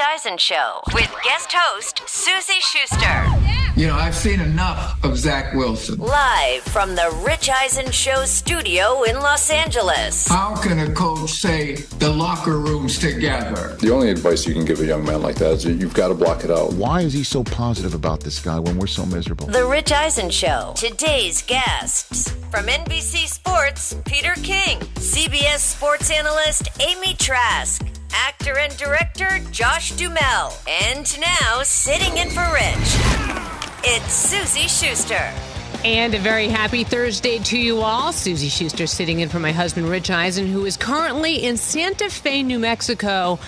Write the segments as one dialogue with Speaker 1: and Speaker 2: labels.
Speaker 1: Eisen Show with guest host Suzy Shuster.
Speaker 2: You know, I've seen enough of Zach Wilson.
Speaker 1: Live from the Rich Eisen Show studio in Los Angeles.
Speaker 2: How can a coach say the locker room's together?
Speaker 3: The only advice you can give a young man like that is that you've got to block it out.
Speaker 4: Why is he so positive about this guy when we're so miserable?
Speaker 1: The Rich Eisen Show. Today's guests. From NBC Sports, Peter King. CBS sports analyst Amy Trask. Actor and director Josh Duhamel. And now, sitting in for Rich, it's Suzy Shuster.
Speaker 5: And a very happy Thursday to you all. Suzy Shuster sitting in for my husband, Rich Eisen, who is currently in Santa Fe, New Mexico.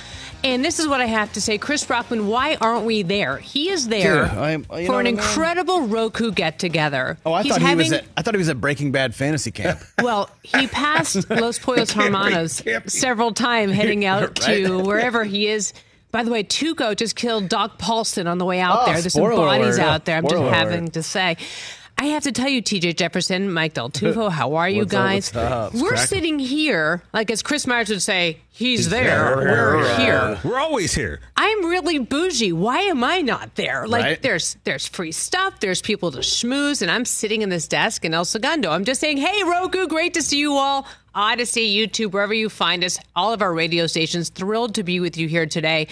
Speaker 5: And this is what I have to say. Chris Brockman, why aren't we there? He is there
Speaker 6: Dude, I- you know
Speaker 5: for an
Speaker 6: what, man?
Speaker 5: incredible Roku get together.
Speaker 6: Oh, I
Speaker 5: He's
Speaker 6: thought he was at I thought he was at Breaking Bad fantasy camp.
Speaker 5: Well, he passed Los Pollos Hermanos several times heading out to wherever he is. By the way, Tuco just killed Doc Paulson on the way out
Speaker 6: Oh,
Speaker 5: there. There's some
Speaker 6: spoiler
Speaker 5: bodies
Speaker 6: alert.
Speaker 5: out there. I'm just
Speaker 6: Spoiler
Speaker 5: having
Speaker 6: alert.
Speaker 5: to say. I have to tell you, TJ Jefferson, Mike Del Tufo, how are you
Speaker 6: What's
Speaker 5: guys?
Speaker 6: up?
Speaker 5: We're
Speaker 6: cracking.
Speaker 5: sitting here, like as Chris Myers would say, he's, there.
Speaker 6: there.
Speaker 5: We're
Speaker 6: Yeah.
Speaker 5: here.
Speaker 7: We're always here.
Speaker 5: I'm really bougie. Why am I not there? Like
Speaker 6: Right.
Speaker 5: there's there's free stuff, there's people to schmooze, and I'm sitting in this desk in El Segundo. I'm just saying, hey Roku, great to see you all. Audacy, YouTube, wherever you find us, all of our radio stations, thrilled to be with you here today.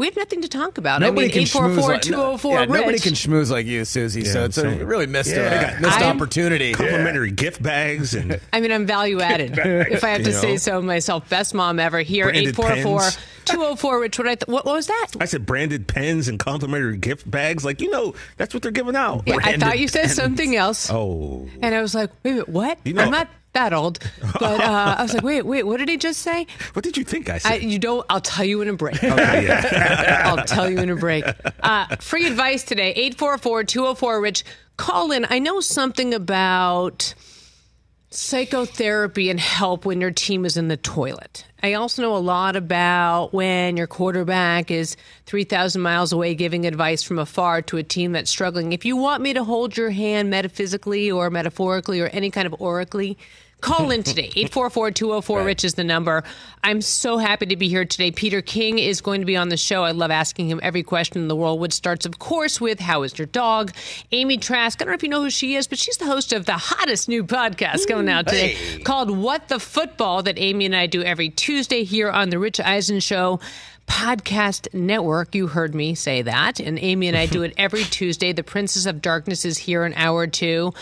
Speaker 5: We have nothing to talk about.
Speaker 6: Nobody
Speaker 5: I mean,
Speaker 6: can
Speaker 5: 844
Speaker 6: schmooze like,
Speaker 5: 204
Speaker 6: yeah, nobody can schmooze like you, Suzy. so
Speaker 7: I'm
Speaker 6: it's a
Speaker 7: saying.
Speaker 6: really missed,
Speaker 7: Yeah, uh,
Speaker 6: a,
Speaker 7: got-
Speaker 6: missed
Speaker 5: I'm-
Speaker 6: opportunity.
Speaker 7: Complimentary gift bags and
Speaker 5: I mean, I'm value added, if I have to
Speaker 7: You
Speaker 5: say
Speaker 7: know.
Speaker 5: so myself. Best mom ever here.
Speaker 7: Branded
Speaker 5: 844 204 Rich. What, I th- what was that?
Speaker 7: I said branded pens and complimentary gift bags. Like you know, that's what they're giving out.
Speaker 5: Yeah, I thought you said
Speaker 7: pens.
Speaker 5: something else.
Speaker 7: Oh,
Speaker 5: And I was like, wait, wait what?
Speaker 7: You know-
Speaker 5: I'm not that old. But uh, I was like, wait, wait, what did he just say?
Speaker 7: what did you think I
Speaker 5: I,
Speaker 7: said?
Speaker 5: you don't, I'll tell you in a break.
Speaker 7: Okay, yeah.
Speaker 5: I'll tell you in a break. Uh, free advice today 844 204 Rich. Call in. I know something about psychotherapy and help when your team is in the toilet. I also know a lot about when your quarterback is 3,000 miles away giving advice from afar to a team that's struggling. If you want me to hold your hand metaphysically or metaphorically or any kind of oracally, call in today. 844 204 Rich is the number. I'm so happy to be here today. Peter King is going to be on the show. I love asking him every question in the world, which starts, of course, with How is your dog? Amy Trask, I don't know if you know who she is, but she's the host of the hottest new podcast coming out mm. today called What the Football that Amy and I do every Tuesday here on The Rich Eisen Show. Podcast Network. You heard me say that. And Amy and I do it every Tuesday. The Princess of Darkness is here in hour two.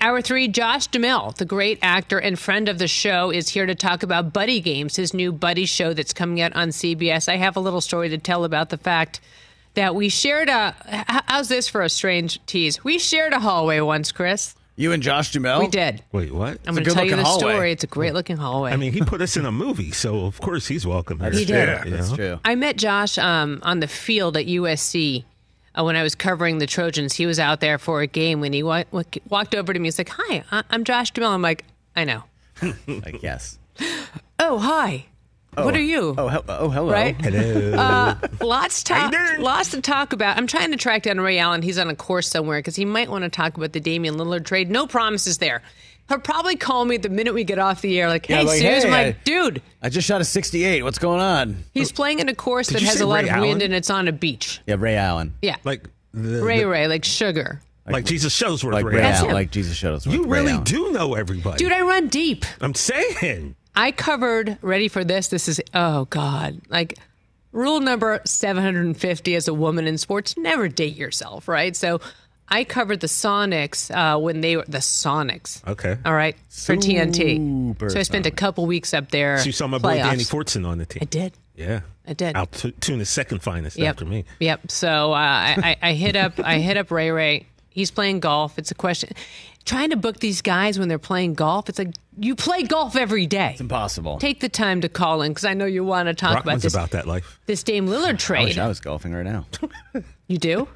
Speaker 5: Hour three, Josh Duhamel, the great actor and friend of the show, is here to talk about Buddy Games, his new Buddy show that's coming out on CBS. I have a little story to tell about the fact that we shared a. How's this for a strange tease? We shared a hallway once, Chris.
Speaker 6: You and Josh Duhamel?
Speaker 5: We did.
Speaker 7: Wait, what?
Speaker 5: I'm going to tell you the
Speaker 6: hallway.
Speaker 5: story. It's a great looking hallway.
Speaker 7: I mean, he put us in a movie, so of course he's welcome. here.
Speaker 5: He did.
Speaker 7: Yeah,
Speaker 6: That's
Speaker 7: know?
Speaker 6: true.
Speaker 5: I met Josh um, on the field at USC uh, when I was covering the Trojans. He was out there for a game when he wa- wa- walked over to me. He's like, "Hi, I- I'm Josh Duhamel." I'm like, "I know."
Speaker 6: Like, yes.
Speaker 5: Oh, hi. What are you?
Speaker 6: Oh, hel- oh hello.
Speaker 5: Right?
Speaker 7: Hello.
Speaker 5: Uh, lots to
Speaker 7: How you doing?
Speaker 5: lots to talk about. I'm trying to track down Ray Allen. He's on a course somewhere because he might want to talk about the Damian Lillard trade. No promises there. He'll probably call me the minute we get off the air. Like,
Speaker 6: Yeah,
Speaker 5: hey,
Speaker 6: like,
Speaker 5: Suze,
Speaker 6: hey,
Speaker 5: I'm
Speaker 6: I-
Speaker 5: dude.
Speaker 6: I just shot a 68. What's going on?
Speaker 5: He's playing in a course
Speaker 7: Did
Speaker 5: that has a lot
Speaker 7: Ray
Speaker 5: of wind and it's on a beach.
Speaker 6: Yeah, Ray Allen.
Speaker 5: Yeah,
Speaker 7: like the,
Speaker 5: Ray
Speaker 7: the-
Speaker 5: Ray, like sugar.
Speaker 7: like Jesus Shuttlesworth.
Speaker 6: Like
Speaker 7: Ray
Speaker 6: Ray
Speaker 5: That's
Speaker 7: Allen.
Speaker 6: Allen. Like Jesus showed us.
Speaker 7: You
Speaker 6: Ray
Speaker 7: really
Speaker 6: Allen.
Speaker 7: do know everybody,
Speaker 5: Dude, I run deep.
Speaker 7: I'm saying.
Speaker 5: I covered, ready for this? This is, oh God, like rule number 750 as a woman in sports never date yourself, right? So I covered the Sonics uh, when they were the Sonics.
Speaker 7: Okay.
Speaker 5: All right. For TNT. So I spent a couple weeks up there.
Speaker 7: So you saw my boy
Speaker 5: playoffs.
Speaker 7: Danny Fortson on the team.
Speaker 5: I did.
Speaker 7: Yeah.
Speaker 5: I did.
Speaker 7: Altoon the second finest
Speaker 5: Yep.
Speaker 7: after me.
Speaker 5: Yep. So uh, I, I I hit up I hit up Ray Ray. He's playing golf. It's a question. Trying to book these guys when they're playing golf, it's like you play golf every day.
Speaker 6: It's impossible.
Speaker 5: Take the time to call in because I know you want to talk about this
Speaker 7: about that life.
Speaker 5: this Dame Lillard
Speaker 6: I wish
Speaker 5: trade.
Speaker 6: I was golfing right now.
Speaker 5: You do?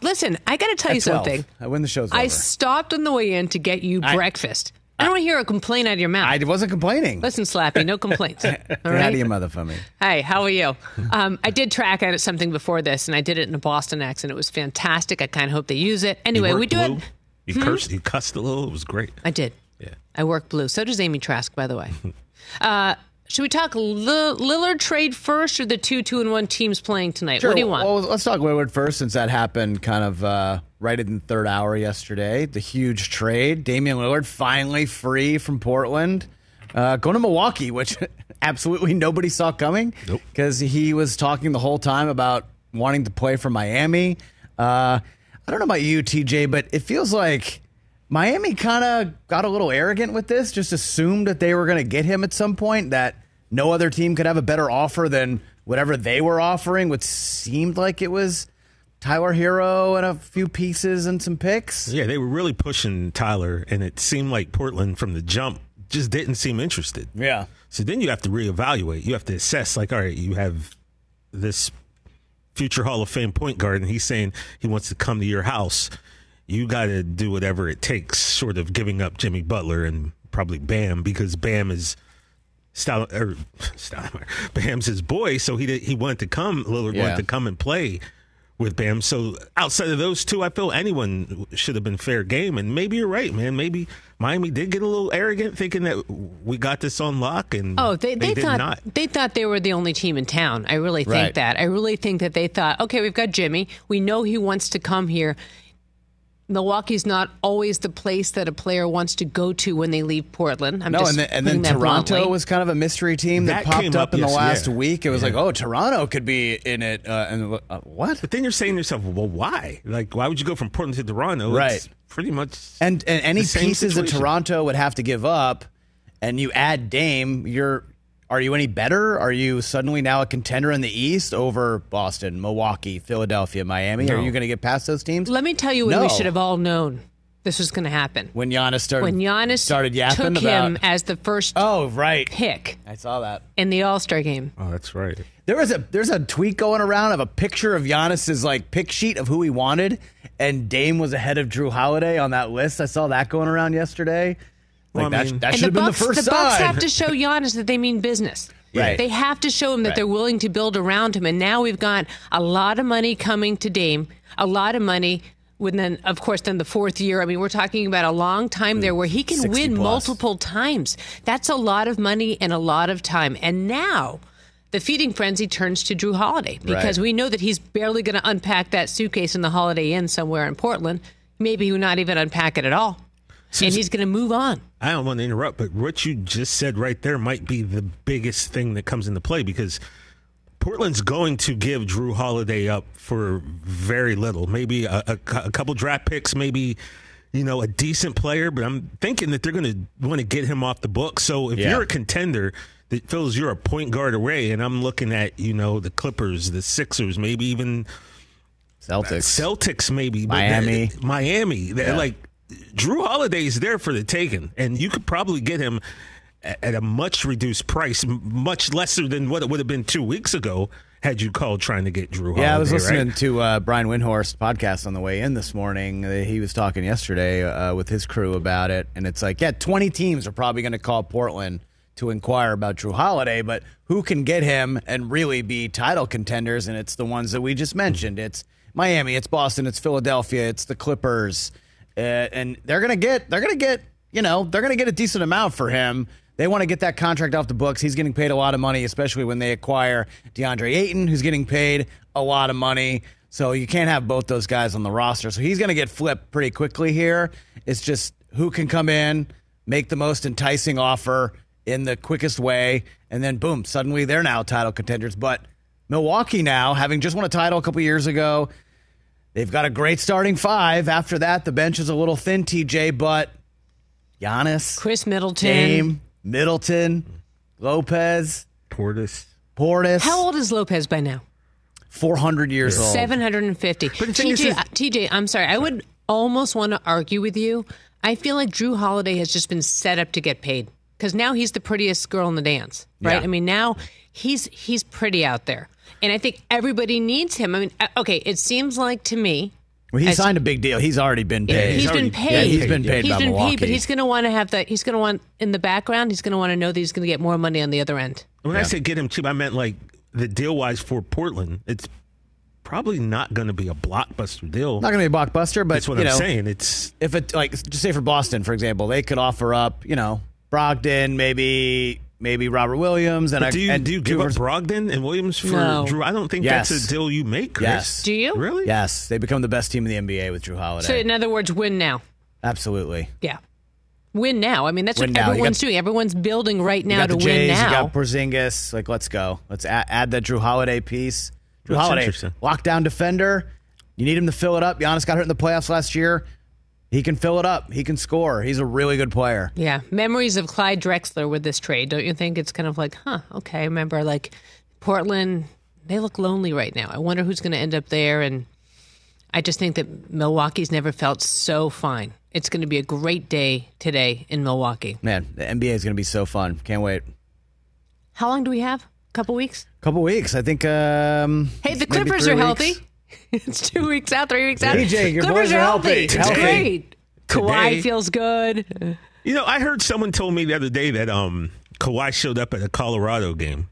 Speaker 5: Listen, I got to tell you
Speaker 6: 12.
Speaker 5: something.
Speaker 6: I win the show's
Speaker 5: I
Speaker 6: over.
Speaker 5: stopped on the way in to get you
Speaker 6: I-
Speaker 5: breakfast. I don't want to hear a complaint out of your mouth.
Speaker 6: I wasn't complaining.
Speaker 5: Listen, Slappy, no complaints. All
Speaker 6: Get out of your mother for me.
Speaker 5: Hey, how are you? Um, I did track out something before this, and I did it in a Boston accent. It was fantastic. I kind of hope they use it. Anyway, we do
Speaker 7: blue.
Speaker 5: it.
Speaker 7: You cursed. You cussed a little. It was great.
Speaker 5: I did.
Speaker 7: Yeah.
Speaker 5: I work blue. So does Amy Trask, by the way. uh, should we talk Lill- Lillard trade first, or the two two and one teams playing tonight? What do you want?
Speaker 6: Well, let's talk Lillard first, since that happened kind of uh, right in the third hour yesterday. The huge trade. Damian Lillard finally free from Portland, uh, going to Milwaukee, which absolutely nobody saw coming
Speaker 7: Nope.
Speaker 6: because he was talking the whole time about wanting to play for Miami. Uh, I don't know about you, TJ, but it feels like Miami kind of got a little arrogant with this, just assumed that they were going to get him at some point, that no other team could have a better offer than whatever they were offering, which seemed like it was Tyler Herro and a few pieces and some picks.
Speaker 7: Yeah, they were really pushing Tyler, and it seemed like Portland from the jump just didn't seem interested.
Speaker 6: Yeah.
Speaker 7: So then you have to reevaluate. You have to assess, like, all right, you have this future Hall of Fame point guard, and he's saying he wants to come to your house. You got to do whatever it takes, sort of giving up Jimmy Butler and probably Bam, because Bam is. Stal- or Stoudemire. Bam's his boy, so he did, he wanted to come. Lillard
Speaker 6: Yeah.
Speaker 7: wanted to come and play with Bam. So outside of those two, I feel anyone should have been fair game. And maybe you're right, man. Maybe Miami did get a little arrogant, thinking that we got this on lock, and
Speaker 5: Oh, they, they,
Speaker 7: did
Speaker 5: thought
Speaker 7: not.
Speaker 5: they thought they were the only team in town. I really think
Speaker 6: Right.
Speaker 5: that. I really think that they thought, okay, we've got Jimmy. We know he wants to come here. Milwaukee's not always the place that a player wants to go to when they leave Portland. I'm
Speaker 6: No,
Speaker 5: just
Speaker 6: and then, and then Toronto
Speaker 5: bluntly.
Speaker 6: was kind of a mystery team that,
Speaker 7: That
Speaker 6: popped up,
Speaker 7: up,
Speaker 6: in the last
Speaker 7: yeah.
Speaker 6: week. It was like, oh, Toronto could be in it. Uh, and uh, what?
Speaker 7: But then you're saying to yourself, well, why? Like, why would you go from Portland to Toronto?
Speaker 6: Right.
Speaker 7: It's pretty much.
Speaker 6: And and any
Speaker 7: the same
Speaker 6: pieces that
Speaker 7: situation.
Speaker 6: Toronto would have to give up, and you add Dame, you're are you any better? Are you suddenly now a contender in the East over Boston, Milwaukee, Philadelphia, Miami? Are you going to get past those teams?
Speaker 5: Let me tell you when we should have all known this was going to happen.
Speaker 6: when Giannis started
Speaker 5: When Giannis
Speaker 6: started yapping
Speaker 5: took
Speaker 6: about
Speaker 5: him as the first
Speaker 6: oh right,
Speaker 5: pick
Speaker 6: I saw that.
Speaker 5: in the All Star game.
Speaker 7: Oh, that's right.
Speaker 6: There was a there's a tweet going around of a picture of Giannis's like pick sheet of who he wanted, and Dame was ahead of Jrue Holiday on that list. I saw that going around yesterday. Like
Speaker 7: Well, I mean-
Speaker 6: that
Speaker 5: And
Speaker 6: should have
Speaker 5: the
Speaker 6: been
Speaker 5: Bucks,
Speaker 6: the first
Speaker 5: Bucks
Speaker 6: sign.
Speaker 5: have to show Giannis that they mean business.
Speaker 6: Right.
Speaker 5: They have to show him that
Speaker 6: Right.
Speaker 5: they're willing to build around him. And now we've got a lot of money coming to Dame, a lot of money. With then, of course, then the fourth year. I mean, we're talking about a long time there where he can win
Speaker 6: plus.
Speaker 5: multiple times. That's a lot of money and a lot of time. And now the feeding frenzy turns to Jrue Holiday because
Speaker 6: Right.
Speaker 5: we know that he's barely going to unpack that suitcase in the Holiday Inn somewhere in Portland. Maybe he will not even unpack it at all. And he's going to move on.
Speaker 7: I don't want to interrupt, but what you just said right there might be the biggest thing that comes into play because Portland's going to give Jrue Holiday up for very little, maybe a, a, a couple draft picks, maybe you know a decent player. But I'm thinking that they're going to want to get him off the book. So if
Speaker 6: Yeah.
Speaker 7: you're a contender that feels you're a point guard away, and I'm looking at you know the Clippers, the Sixers, maybe even
Speaker 6: Celtics.
Speaker 7: Celtics, maybe
Speaker 6: Miami.
Speaker 7: Miami.
Speaker 6: Yeah.
Speaker 7: Like Jrue Holiday is there for the taking, and you could probably get him at a much reduced price, much lesser than what it would have been two weeks ago had you called trying to get Jrue.
Speaker 6: Yeah, I was listening
Speaker 7: right?
Speaker 6: to uh, Brian Windhorst podcast on the way in this morning. Uh, He was talking yesterday uh, with his crew about it, and it's like, yeah, 20 teams are probably going to call Portland to inquire about Jrue Holiday, but who can get him and really be title contenders? And it's the ones that we just mentioned. It's Miami, it's Boston, it's Philadelphia, it's the Clippers, Uh, and they're to get they're to get you know they're to get a decent amount for him. They want to get that contract off the books. He's getting paid a lot of money, especially when they acquire DeAndre Ayton, who's getting paid a lot of money. So you can't have both those guys on the roster. So he's going to get flipped pretty quickly here. It's just who can come in, make the most enticing offer, in the quickest way, and then boom, suddenly they're now title contenders. But Milwaukee now, having just won a title a couple years ago, they've got a great starting five. After that, the bench is a little thin, TJ, but Giannis,
Speaker 5: Khris Middleton.
Speaker 6: Dame, Middleton, Lopez,
Speaker 7: Portis.
Speaker 6: Portis.
Speaker 5: How old is Lopez by now?
Speaker 6: 400 years old.
Speaker 5: 750.
Speaker 7: the thing
Speaker 5: TJ,
Speaker 7: is-
Speaker 5: uh, TJ, I'm sorry. I would almost want to argue with you. I feel like Jrue Holiday has just been set up to get paid because now he's the prettiest girl in the dance, right?
Speaker 6: Yeah.
Speaker 5: I mean, now he's he's pretty out there, and I think everybody needs him. I mean, uh, okay, it seems like to me.
Speaker 6: Well, he
Speaker 5: as-
Speaker 6: signed a big deal. He's already been paid.
Speaker 5: He's been
Speaker 7: already-
Speaker 5: paid.
Speaker 6: Yeah, he's been paid
Speaker 5: He's
Speaker 6: by
Speaker 5: been
Speaker 6: Milwaukee.
Speaker 5: paid, but he's going to want to have that. He's going to want in the background. He's going to want to know that he's going to get more money on the other end.
Speaker 7: When I said get him cheap, I meant like the deal wise for Portland. It's probably not going to be a blockbuster deal.
Speaker 6: not going to be a blockbuster, but
Speaker 7: That's what
Speaker 6: you
Speaker 7: I'm
Speaker 6: know,
Speaker 7: saying. It's
Speaker 6: if it like just say for Boston, for example, they could offer up, you know, Brogdon, maybe maybe Robert Williams, and
Speaker 7: but
Speaker 6: a-
Speaker 7: do you
Speaker 6: and
Speaker 7: do you
Speaker 6: two
Speaker 7: give up
Speaker 6: vers-
Speaker 7: Brogdon and Williams for
Speaker 5: No.
Speaker 7: Jrue? I don't think
Speaker 6: Yes.
Speaker 7: that's a deal you make. Chris.
Speaker 6: Yes.
Speaker 5: Do you?
Speaker 7: Really?
Speaker 6: Yes, they become the best team in the NBA with Jrue Holiday.
Speaker 5: So, in other words, win now.
Speaker 6: Absolutely.
Speaker 5: Yeah. Win now. I mean, that's
Speaker 6: Win
Speaker 5: what
Speaker 6: now.
Speaker 5: Everyone's
Speaker 6: got-
Speaker 5: doing. Everyone's building right
Speaker 6: You
Speaker 5: now
Speaker 6: got
Speaker 5: to
Speaker 6: the
Speaker 5: win now.
Speaker 6: you got Porzingis. Like, let's go. Let's add, add that Jrue Holiday piece. Jrue
Speaker 7: That's
Speaker 6: Holiday, lockdown defender. You need him to fill it up. Giannis got hurt in the playoffs last year. He can fill it up. He can score. He's a really good player.
Speaker 5: yeah. Memories of Clyde Drexler with this trade. Don't you think it's kind of like, huh, okay. I remember like Portland, they look lonely right now. I wonder who's going to end up there. And I just think that Milwaukee's never felt so fine. It's going to be a great day today in Milwaukee.
Speaker 6: Man, the NBA is going to be so fun. Can't wait.
Speaker 5: How long do we have? A couple weeks?
Speaker 6: A couple weeks. I think. Um,
Speaker 5: Hey, the Clippers are
Speaker 6: weeks.
Speaker 5: healthy. it's two weeks out, three weeks out.
Speaker 6: DJ, your
Speaker 5: Clippers
Speaker 6: boys
Speaker 5: are
Speaker 6: are
Speaker 5: healthy.
Speaker 6: healthy.
Speaker 5: It's
Speaker 6: Healthy.
Speaker 5: great. Kawhi
Speaker 7: Today-
Speaker 5: feels good.
Speaker 7: You know, I heard someone told me the other day that um Kawhi showed up at a Colorado game.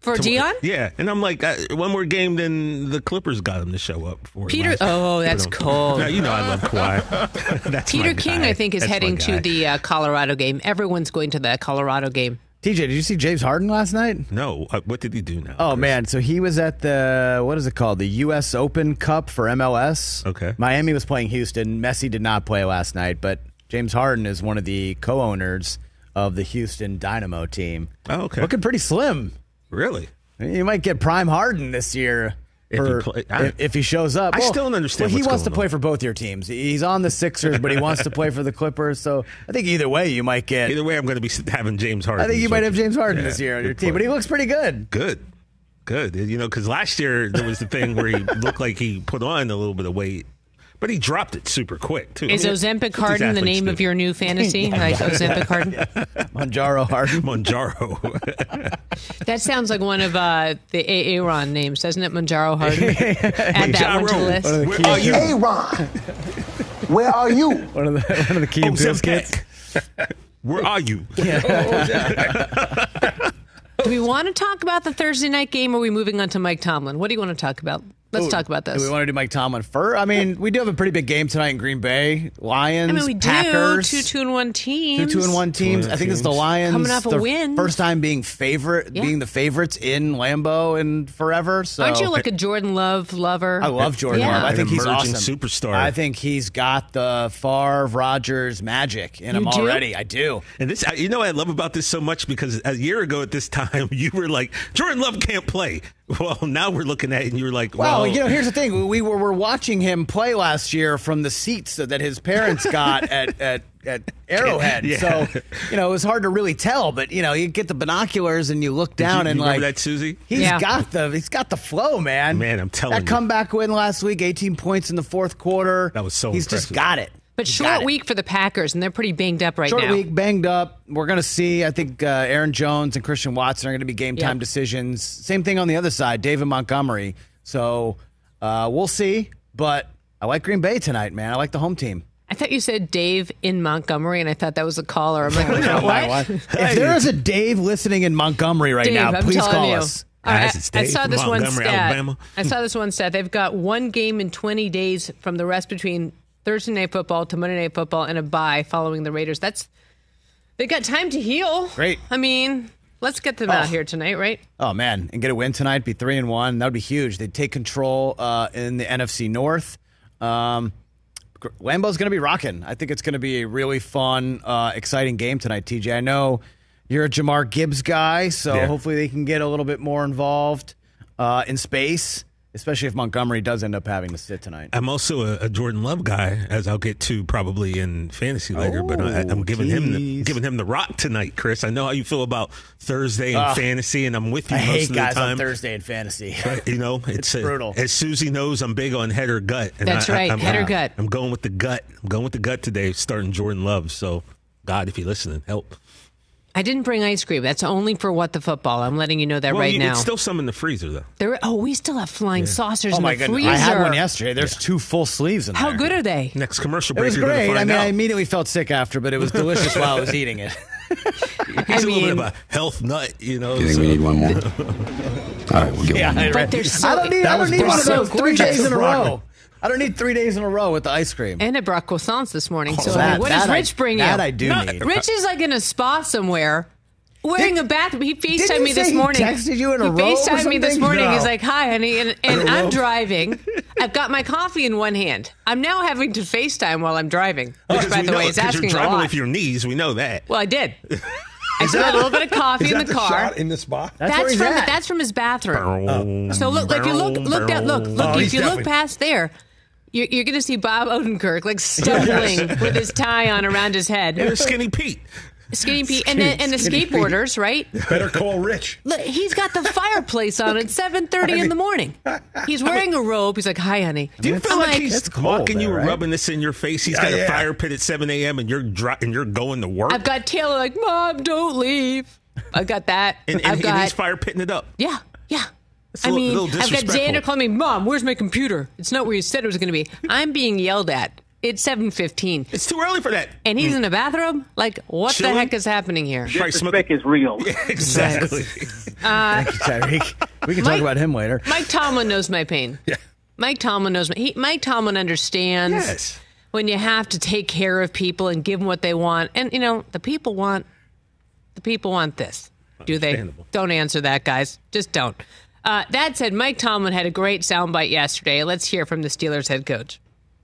Speaker 5: For Deion?
Speaker 7: Yeah, and I'm like, uh, one more game, then the Clippers got him to show up for
Speaker 5: Peter-
Speaker 7: last-
Speaker 5: oh, that's
Speaker 7: But,
Speaker 5: cold.
Speaker 7: Now, you know, I love Kawhi. That's
Speaker 5: Peter King,
Speaker 7: guy.
Speaker 5: I think, is
Speaker 7: That's
Speaker 5: heading to the uh, Colorado game. Everyone's going to the Colorado game.
Speaker 6: TJ, did you see James Harden last night?
Speaker 7: No, uh, what did he do now?
Speaker 6: Oh
Speaker 7: Chris?
Speaker 6: man, so he was at the what is it called? The U.S. Open Cup for MLS.
Speaker 7: Okay.
Speaker 6: Miami was playing Houston. Messi did not play last night, but James Harden is one of the co-owners of the Houston Dynamo team.
Speaker 7: Oh, okay.
Speaker 6: Looking pretty slim.
Speaker 7: Really?
Speaker 6: You might get Prime Harden this year.
Speaker 7: If he play- I-
Speaker 6: if, he shows up,
Speaker 7: I still don't understand
Speaker 6: Well, he wants to
Speaker 7: going
Speaker 6: play
Speaker 7: on.
Speaker 6: for both your teams. He's on the Sixers, but he wants to play for the Clippers. So I think either way, you might get.
Speaker 7: Either way, I'm going to be having James Harden.
Speaker 6: I think you might have James Harden
Speaker 7: Yeah,
Speaker 6: this year on your team, but he looks pretty good.
Speaker 7: good. Good. You know, because last year there was the thing where he looked like he put on a little bit of weight, but he dropped it super quick too.
Speaker 5: Is
Speaker 7: I mean,
Speaker 5: Ozempic
Speaker 7: that's what these
Speaker 5: Harden the name
Speaker 7: do.
Speaker 5: of your new fantasy? Like Ozempic Harden?
Speaker 6: Mounjaro Harden.
Speaker 7: Mounjaro?
Speaker 5: That sounds like one of uh, the Aaron names, doesn't it? Mounjaro Harden. Add that one to the
Speaker 7: Mounjaro.
Speaker 5: list.
Speaker 7: Where are you?
Speaker 8: Hey, Ron, where are you?
Speaker 6: One of the one of the key biscuits.
Speaker 7: Ozempic. Where are you?
Speaker 5: Do we want to talk about the Thursday night game or are we moving on to Mike Tomlin? What do you want to talk about? Let's talk about this.
Speaker 6: Do we want to do Mike Tomlin first? I mean, we do have a pretty big game tonight in Green Bay. Lions,
Speaker 5: I mean, we do two two and one teams.
Speaker 6: two two and one teams. I think it's the Lions
Speaker 5: Coming off a win.
Speaker 6: first time being favorite,
Speaker 5: Yeah.
Speaker 6: being the favorites in Lambeau and forever. So
Speaker 5: Aren't you like a Jordan Love lover?
Speaker 6: I love Jordan
Speaker 5: Yeah.
Speaker 6: Love. I think he's
Speaker 7: emerging
Speaker 6: awesome.
Speaker 7: superstar.
Speaker 6: I think he's got the Favre Rogers magic in him
Speaker 5: do?
Speaker 6: already. I do.
Speaker 7: And this, you know, what I love about this so much because a year ago at this time, you were like, Jordan Love can't play. Well, now we're looking at it and you're like,
Speaker 6: Well,
Speaker 7: well,
Speaker 6: you know, here's the thing: we were, were watching him play last year from the seats that his parents got at, at at Arrowhead.
Speaker 7: Yeah.
Speaker 6: So, you know, it was hard to really tell. But you know, you get the binoculars and you look down
Speaker 7: you
Speaker 6: and
Speaker 7: remember
Speaker 6: like
Speaker 7: that, Suzy?
Speaker 6: He's
Speaker 5: Yeah.
Speaker 6: got the he's got the flow, man.
Speaker 7: Man, I'm telling
Speaker 6: that
Speaker 7: you.
Speaker 6: comeback win last week, 18 points in the fourth quarter.
Speaker 7: That was so
Speaker 6: He's just got it.
Speaker 5: But short week for the Packers, and they're pretty banged up right
Speaker 6: Short
Speaker 5: now.
Speaker 6: Short week, banged up. We're going to see. I think uh, Aaron Jones and Christian Watson are going to be game time
Speaker 5: Yep.
Speaker 6: decisions. Same thing on the other side, David Montgomery. So uh, we'll see. But I like Green Bay tonight, man. I like the home team.
Speaker 5: I thought you said Dave in Montgomery, and I thought that was a caller. I'm like, what?
Speaker 6: If there is a Dave listening in Montgomery right
Speaker 5: Dave,
Speaker 6: now,
Speaker 5: I'm
Speaker 6: please call
Speaker 5: you.
Speaker 6: us.
Speaker 5: All right, I, I saw
Speaker 7: from
Speaker 5: this one
Speaker 7: Montgomery,
Speaker 5: stat.
Speaker 7: Alabama.
Speaker 5: I saw this one stat. They've got one game in 20 days from the rest between Thursday night football to Monday night football and a bye following the Raiders. That's they got time to heal.
Speaker 6: Great.
Speaker 5: I mean, let's get them out here tonight, right?
Speaker 6: Oh man, and get a win tonight, be three and one. That would be huge. They'd take control uh, in the NFC North. Um, Lambeau's going to be rocking. I think it's going to be a really fun, uh, exciting game tonight, TJ. I know you're a Jahmyr Gibbs guy, so
Speaker 7: Yeah.
Speaker 6: hopefully they can get a little bit more involved uh, in space, especially if Montgomery does end up having to sit tonight.
Speaker 7: I'm also a, a Jordan Love guy, as I'll get to probably in fantasy later. but I, I'm giving him the, giving him the rock tonight, Chris. I know how you feel about Thursday and
Speaker 6: Ah.
Speaker 7: fantasy, and I'm with you
Speaker 6: I
Speaker 7: most
Speaker 6: hate
Speaker 7: of the
Speaker 6: guys on
Speaker 7: time.
Speaker 6: Thursday in fantasy.
Speaker 7: But, you know, it's, uh,
Speaker 6: brutal.
Speaker 7: As Suzy knows, I'm big on head or gut. And
Speaker 5: That's
Speaker 7: I,
Speaker 5: right,
Speaker 7: I'm,
Speaker 5: head or
Speaker 7: I'm-
Speaker 5: gut.
Speaker 7: I'm going with the gut. I'm going with the gut today, starting Jordan Love. So, God, if you're listening, help.
Speaker 5: I didn't bring ice cream. That's only for what the football. I'm letting you know that
Speaker 7: well,
Speaker 5: right
Speaker 7: you-
Speaker 5: now.
Speaker 7: it's still some in the freezer, though.
Speaker 5: there, oh, we still have flying saucers
Speaker 6: oh
Speaker 5: in
Speaker 6: my
Speaker 5: the
Speaker 6: goodness!
Speaker 5: freezer.
Speaker 6: I had one yesterday. There's two full sleeves in
Speaker 5: How
Speaker 6: there.
Speaker 5: How good are they?
Speaker 7: Next commercial break.
Speaker 6: It
Speaker 7: break,
Speaker 6: was
Speaker 7: you're
Speaker 6: great.
Speaker 7: find
Speaker 6: I mean,
Speaker 7: out.
Speaker 6: I immediately felt sick after, but it was delicious while I was eating it.
Speaker 7: He's a little bit of a health nut, you know.
Speaker 9: You think
Speaker 7: so-
Speaker 9: we need one more? All right, we'll get
Speaker 6: Yeah,
Speaker 9: one
Speaker 6: I,
Speaker 9: more.
Speaker 5: But they're so-
Speaker 6: I don't need.
Speaker 5: That
Speaker 6: I don't need one of
Speaker 5: so
Speaker 6: those three
Speaker 5: gorgeous.
Speaker 6: days in a row. I don't need three days in a row with the ice cream.
Speaker 5: And it brought croissants this morning. Oh, so,
Speaker 6: Oh, that-
Speaker 5: what does
Speaker 6: that I-
Speaker 5: Rich bring
Speaker 6: that
Speaker 5: you?
Speaker 6: I do need.
Speaker 5: Rich is like in a spa somewhere. Wearing
Speaker 6: Did-
Speaker 5: a bath, he
Speaker 6: didn't
Speaker 5: FaceTimed me
Speaker 6: say
Speaker 5: this
Speaker 6: he
Speaker 5: morning.
Speaker 6: texted you in a
Speaker 5: he
Speaker 6: robe or
Speaker 5: FaceTimed me this morning.
Speaker 6: No.
Speaker 5: He's like, "Hi, honey," and, and I'm driving. I've got my coffee in one hand. I'm now having to FaceTime while I'm driving, oh, which,
Speaker 7: Because
Speaker 5: by the
Speaker 7: know
Speaker 5: way,
Speaker 7: it,
Speaker 5: is
Speaker 7: 'cause
Speaker 5: asking
Speaker 7: you're
Speaker 5: a
Speaker 7: driving
Speaker 5: lot.
Speaker 7: with your knees. We know that.
Speaker 5: Well, I did. I spilled a little bit of coffee
Speaker 10: Is
Speaker 5: in
Speaker 10: that
Speaker 5: the
Speaker 10: the
Speaker 5: car.
Speaker 10: shot in the spa?
Speaker 6: That's, where
Speaker 5: That's
Speaker 6: he's
Speaker 5: from
Speaker 6: at.
Speaker 5: that's from his bathroom. Oh. So look, if you look, look down, look, look.
Speaker 10: Oh,
Speaker 5: if
Speaker 10: he's
Speaker 5: you look
Speaker 10: definitely-
Speaker 5: past there, you're, you're going to see Bob Odenkirk like stumbling with his tie on around his head.
Speaker 7: You're Skinny Pete.
Speaker 5: Skinny Pete, and then and the
Speaker 6: Skinny Pete.
Speaker 5: skateboarders, right?
Speaker 10: Better call Rich.
Speaker 5: Look, he's got the fireplace on at seven thirty in the morning. He's wearing a robe. He's like, "Hi, honey."
Speaker 7: Do you feel
Speaker 5: I'm
Speaker 7: like,
Speaker 5: like,
Speaker 7: he's
Speaker 6: It's
Speaker 7: walking you,
Speaker 6: right?
Speaker 7: rubbing this in your face? He's
Speaker 10: Yeah,
Speaker 7: got a
Speaker 10: yeah.
Speaker 7: fire pit at 7 a.m. and you're dri- and you're going to work.
Speaker 5: I've got Taylor like, "Mom, don't leave." I've got that.
Speaker 7: and, and,
Speaker 5: I've
Speaker 7: and he's fire pitting it up.
Speaker 5: Yeah, yeah.
Speaker 7: a
Speaker 5: I
Speaker 7: little-
Speaker 5: mean,
Speaker 7: little
Speaker 5: I've got
Speaker 7: disrespectful.
Speaker 5: Xander calling me, Mom, where's my computer? It's not where you said it was going to be. I'm being yelled at. It's 7.15.
Speaker 7: It's too early for that.
Speaker 5: And he's in the bathroom? Like, what
Speaker 7: Chilling?
Speaker 5: the heck is happening here?
Speaker 7: Probably smoke-
Speaker 11: is real.
Speaker 7: exactly.
Speaker 6: Thank you, Tyreek. We can talk
Speaker 5: Mike-
Speaker 6: about him later.
Speaker 5: Mike Tomlin knows my pain.
Speaker 10: Yeah.
Speaker 5: Mike Tomlin knows my. He, Mike Tomlin understands
Speaker 7: Yes.
Speaker 5: when you have to take care of people and give them what they want. And you know, the people want. The people want this. Do they?
Speaker 7: Understandable.
Speaker 5: Don't answer that, guys. Just don't. Uh, that said, Mike Tomlin had a great soundbite yesterday. Let's hear from the Steelers head coach.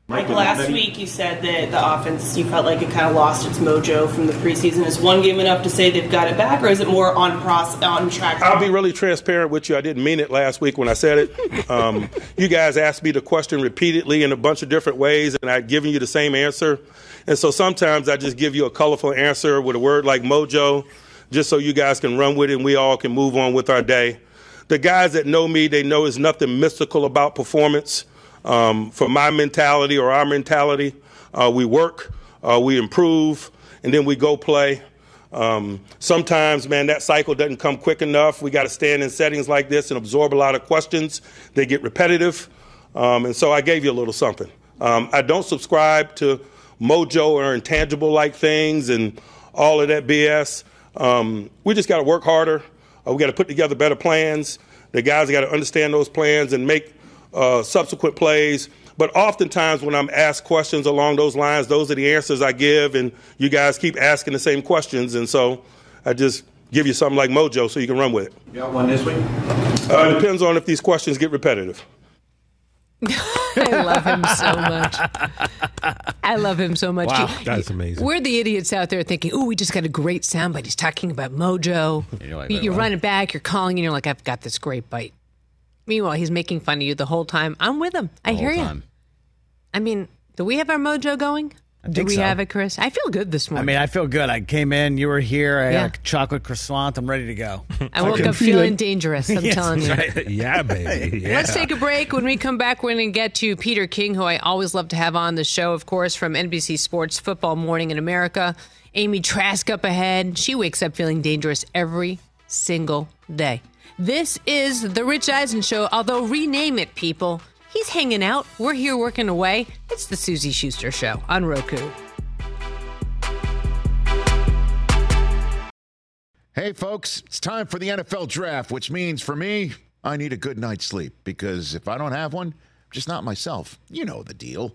Speaker 12: Like last week, you said that the offense, you felt like it kind of lost its mojo from the preseason. Is one game enough to say they've got it back, or is it more on pros on track?
Speaker 10: I'll be really transparent with you. I didn't mean it last week when I said it. Um, you guys asked me the question repeatedly in a bunch of different ways, and I've given you the same answer. And so sometimes I just give you a colorful answer with a word like mojo, just so you guys can run with it and we all can move on with our day. The guys that know me, they know there's nothing mystical about performance. Um, for my mentality or our mentality, uh, we work, uh, we improve, and then we go play. Um, sometimes, man, that cycle doesn't come quick enough. We got to stand in settings like this and absorb a lot of questions. They get repetitive. Um, and so I gave you a little something. Um, I don't subscribe to mojo or intangible like things and all of that BS. Um, we just got to work harder. Uh, we got to put together better plans. The guys got to understand those plans and make uh, subsequent plays. But oftentimes, when I'm asked questions along those lines, those are the answers I give, and you guys keep asking the same questions. And so I just give you something like mojo so you can run with it.
Speaker 11: You got one this week?
Speaker 10: Uh, it depends on if these questions get repetitive.
Speaker 5: I love him so much. I love him so much.
Speaker 7: Wow, that's amazing.
Speaker 5: We're the idiots out there thinking, "Oh, we just got a great soundbite. He's talking about Mojo."
Speaker 6: you're like,
Speaker 5: you,
Speaker 6: wait,
Speaker 5: you
Speaker 6: what?
Speaker 5: run it back. You're calling, and you're like, "I've got this great bite." Meanwhile, he's making fun of you the whole time. I'm with him. I
Speaker 6: The
Speaker 5: hear you. I mean, do we have our Mojo going? do
Speaker 6: think
Speaker 5: we
Speaker 6: so.
Speaker 5: have it, Chris? I feel good this morning.
Speaker 6: I mean, I feel good. I came in, you were here. I
Speaker 5: Yeah.
Speaker 6: had a chocolate croissant. I'm ready to go.
Speaker 5: I woke up feeling
Speaker 6: it.
Speaker 5: dangerous. I'm
Speaker 6: Yes,
Speaker 5: telling you.
Speaker 6: that's
Speaker 7: yeah, baby. Yeah.
Speaker 5: Let's take a break. When we come back, we're going to get to Peter King, who I always love to have on the show, of course, from NBC Sports Football Morning in America. Amy Trask up ahead. She wakes up feeling dangerous every single day. This is The Rich Eisen Show, although rename it, people. He's hanging out. We're here working away. It's The Suzy Shuster Show on Roku.
Speaker 4: Hey, folks, it's time for the NFL draft, which means for me, I need a good night's sleep because if I don't have one, I'm just not myself. You know the deal.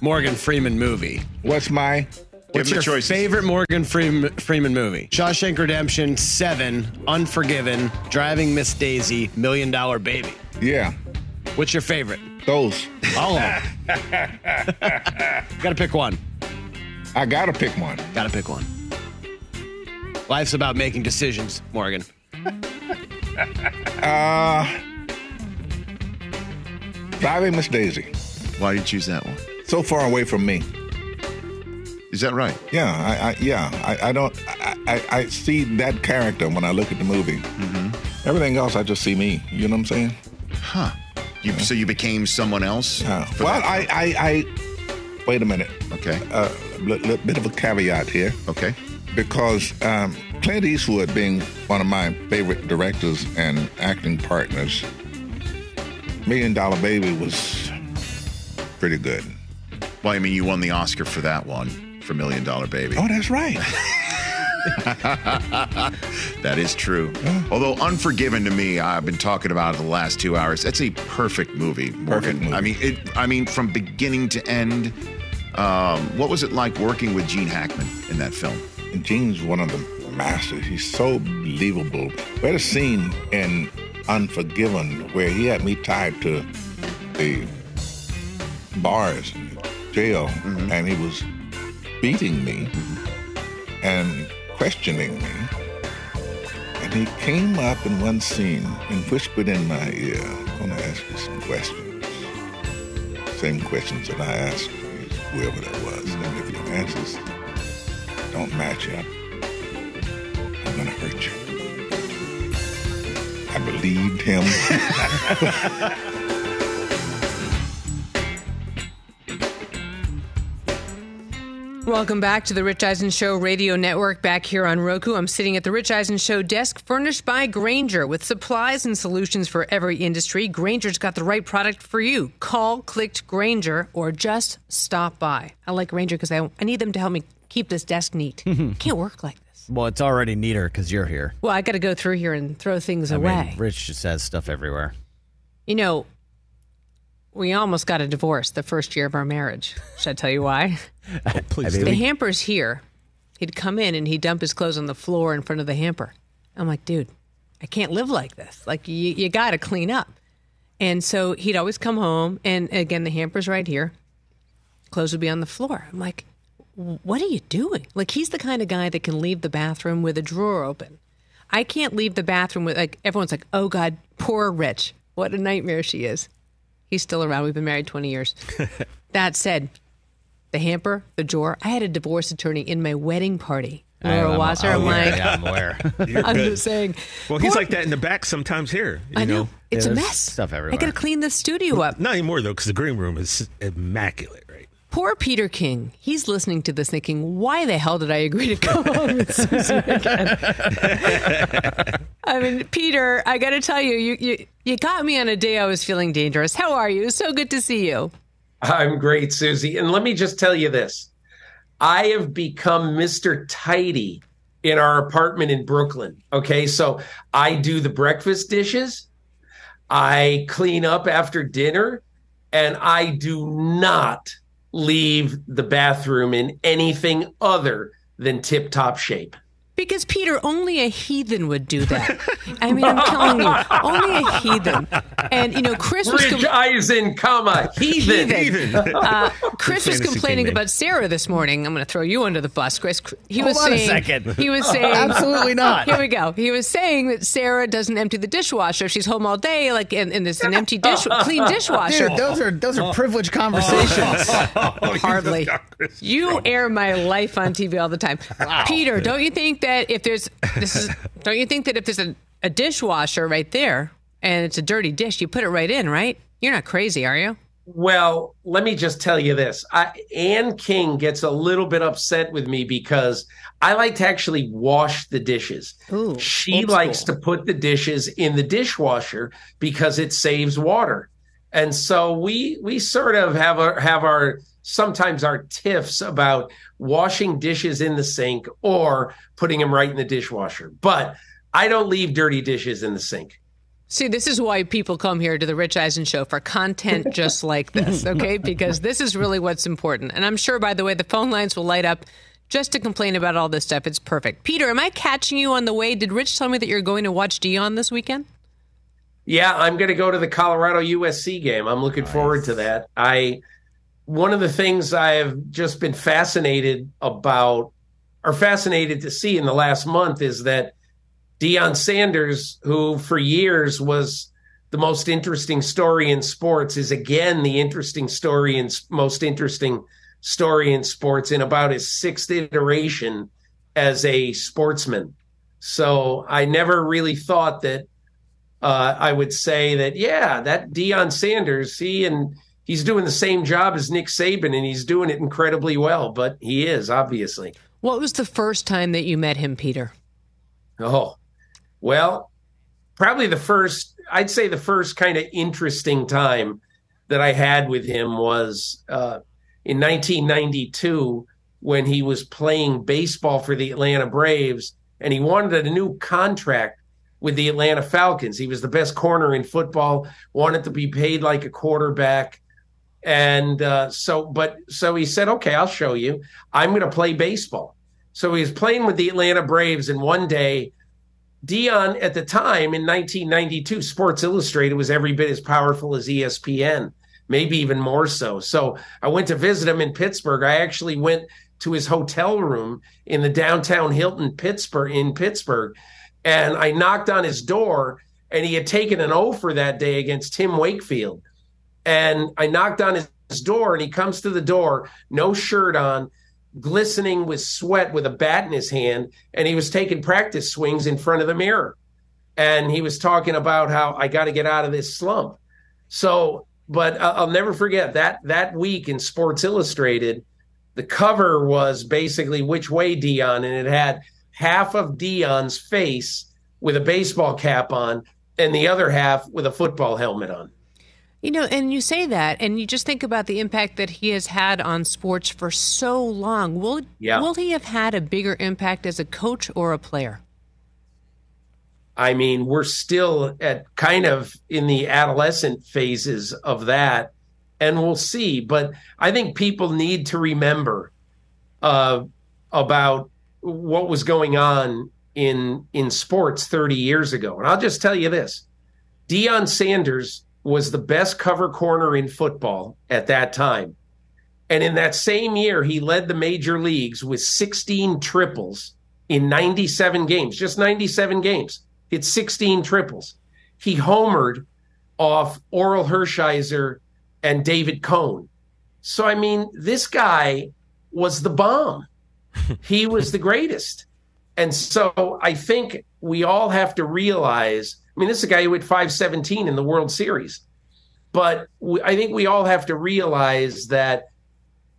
Speaker 11: Morgan Freeman movie?
Speaker 13: What's my?
Speaker 11: What's your favorite Morgan Freeman, Freeman movie? Shawshank Redemption, Seven, Unforgiven, Driving Miss Daisy, Million Dollar Baby.
Speaker 13: Yeah.
Speaker 11: What's your favorite?
Speaker 13: Those.
Speaker 11: All of them. gotta pick one.
Speaker 13: I gotta pick one.
Speaker 11: Gotta pick one. Life's about making decisions, Morgan.
Speaker 13: Uh, Driving Miss Daisy.
Speaker 4: Why did you choose that one?
Speaker 13: So far away from me.
Speaker 4: Is that right?
Speaker 13: Yeah, I, I yeah, I, I don't, I, I, see that character when I look at the movie.
Speaker 4: Mm-hmm.
Speaker 13: Everything else, I just see me. You know what I'm saying?
Speaker 4: Huh. You, So you became someone else?
Speaker 13: Yeah. Well. I, I, I, wait a minute.
Speaker 4: Okay.
Speaker 13: A little bit of a caveat here.
Speaker 4: Okay.
Speaker 13: Because um, Clint Eastwood, being one of my favorite directors and acting partners, Million Dollar Baby was pretty good.
Speaker 4: Well, I mean, you won the Oscar for that one, for Million Dollar Baby.
Speaker 13: Oh, that's right.
Speaker 4: that is true. Although Unforgiven to me, I've been talking about it the last two hours. That's a perfect movie. Morgan.
Speaker 13: Perfect movie.
Speaker 4: I mean, it. I mean, from beginning to end. Um, what was it like working with Gene Hackman in that film?
Speaker 13: Gene's one of the masters. He's so believable. We had a scene in Unforgiven where he had me tied to the bars, jail, mm-hmm. and he was beating me and questioning me. And he came up in one scene and whispered in my ear, I'm going to ask you some questions. Same questions that I asked whoever that was. Mm-hmm. And if your answers don't match up, I'm going to hurt you. I believed him.
Speaker 5: Welcome back to the Rich Eisen Show Radio Network back here on Roku. I'm sitting at the Rich Eisen Show desk furnished by Grainger with supplies and solutions for every industry. Grainger's got the right product for you. Call, clicked Grainger, or just stop by. I like Grainger because I, I need them to help me keep this desk neat. Can't work like this.
Speaker 6: Well, it's already neater because you're here.
Speaker 5: Well, I got to go through here and throw things
Speaker 6: I
Speaker 5: away.
Speaker 6: mean, Rich just has stuff everywhere.
Speaker 5: You know, we almost got a divorce the first year of our marriage. Should I tell you why?
Speaker 7: Oh, please
Speaker 5: The hamper's here. He'd come in and he'd dump his clothes on the floor in front of the hamper. I'm like, dude, I can't live like this. Like, you, you got to clean up. And so he'd always come home, and again, the hamper's right here. Clothes would be on the floor. I'm like, what are you doing? Like, he's the kind of guy that can leave the bathroom with a drawer open. I can't leave the bathroom with, like, everyone's like, oh God, poor Rich. What a nightmare she is. He's still around. We've been married 20 years. that said, the hamper, the drawer, I had a divorce attorney in my wedding party Laura oh,
Speaker 6: I'm-
Speaker 5: Wasser.
Speaker 6: I'm
Speaker 5: like,
Speaker 6: Yeah, I'm aware.
Speaker 5: I'm just saying.
Speaker 7: Well, he's
Speaker 5: Poor-
Speaker 7: like that in the back sometimes here. You
Speaker 5: I know. It's
Speaker 6: Yeah,
Speaker 5: a mess.
Speaker 6: stuff everywhere.
Speaker 5: I got to clean the studio up.
Speaker 7: Not anymore though, because the green room is immaculate?
Speaker 5: Poor Peter King. He's listening to this thinking, why the hell did I agree to come on with Suzy again? I mean, Peter, I got to tell you, you, you, you got me on a day I was feeling dangerous. How are you? So good to see you.
Speaker 14: I'm great, Suzy. And let me just tell you this I have become Mr. Tidy in our apartment in Brooklyn. Okay. So I do the breakfast dishes, I clean up after dinner, and I do not leave the bathroom in anything other than tip top shape.
Speaker 5: Because Peter, only a heathen would do that. I mean, I'm telling you, only a heathen. And you know, Chris was
Speaker 14: Rich Eisen, comma, heathen.
Speaker 5: Heathen. Uh, Chris was complaining about Sarah this morning. I'm going to throw you under the bus, Chris. He
Speaker 6: Hold
Speaker 5: was
Speaker 6: on a
Speaker 5: saying,
Speaker 6: second.
Speaker 5: He was saying,
Speaker 6: Absolutely not.
Speaker 5: Here we go. He was saying that Sarah doesn't empty the dishwasher. if She's home all day, like, and, and there's an empty dish, clean dishwasher.
Speaker 6: Dude, those are those are privileged conversations.
Speaker 5: Hardly. You air my life on TV all the time. Peter, don't you think that if there's this is don't you think that if there's a, a dishwasher right there and it's a dirty dish, you put it right in, right? You're not crazy, are you?
Speaker 14: Well, let me just tell you this. I, Ann King gets a little bit upset with me because I like to actually wash the dishes. she likes
Speaker 5: school.
Speaker 14: to put the dishes in the dishwasher because it saves water. And so we we sort of have our have our sometimes our tiffs about washing dishes in the sink or putting them right in the dishwasher. But I don't leave dirty dishes in the sink.
Speaker 5: See, this is why people come here to the Rich Eisen show for content just like this, okay? Because this is really what's important. And I'm sure, by the way, the phone lines will light up just to complain about all this stuff. It's perfect. Peter, am I catching you on the way? Did Rich tell me that you're going to watch Deion this weekend?
Speaker 14: Yeah, I'm going to go to the Colorado USC game. I'm looking forward to that. I one of the things I have just been fascinated about or fascinated to see in the last month is that Deion Sanders, who for years was the most interesting story in sports, is again the interesting story and most interesting story in sports in about his sixth iteration as a sportsman. So I never really thought that uh, I would say that yeah, that Deion Sanders, he and he's doing the same job as Nick Saban, and he's doing it incredibly well. But he is obviously.
Speaker 5: What was the first time that you met him, Peter?
Speaker 14: Oh, well, probably the first. I'd say the first kind of interesting time that I had with him was uh, in 1992 when he was playing baseball for the Atlanta Braves, and he wanted a new contract with the Atlanta Falcons. He was the best corner in football, wanted to be paid like a quarterback. And uh, so, but so he said, okay, I'll show you. I'm going to play baseball. So he was playing with the Atlanta Braves, and one day, Deion at the time in 1992, Sports Illustrated was every bit as powerful as ESPN, maybe even more so. So I went to visit him in Pittsburgh. I actually went to his hotel room in the downtown Hilton Pittsburgh in Pittsburgh and I knocked on his door and he had taken an O for that day against Tim Wakefield. And I knocked on his door and he comes to the door, no shirt on, glistening with sweat with a bat in his hand. And he was taking practice swings in front of the mirror. And he was talking about how I got to get out of this slump. So, but I'll never forget that that week in Sports Illustrated, the cover was basically which way Deion, and it had half of Deion's face with a baseball cap on, and the other half with a football helmet on.
Speaker 5: You know, and you say that, and you just think about the impact that he has had on sports for so long. Will
Speaker 14: Yeah.
Speaker 5: will he have had a bigger impact as a coach or a player?
Speaker 14: I mean, we're still at kind of in the adolescent phases of that, and we'll see. But I think people need to remember uh, about what was going on in in sports 30 years ago. And I'll just tell you this: Dion Sanders was the best cover corner in football at that time. And in that same year, he led the major leagues with 16 triples in 97 games, just 97 games. Hit 16 triples. He homered off Orel Hershiser and David Cone. So, I mean, this guy was the bomb. he was the greatest. And so I think we all have to realize. I mean, this is a guy who hit 517 in the World Series, but we, I think we all have to realize that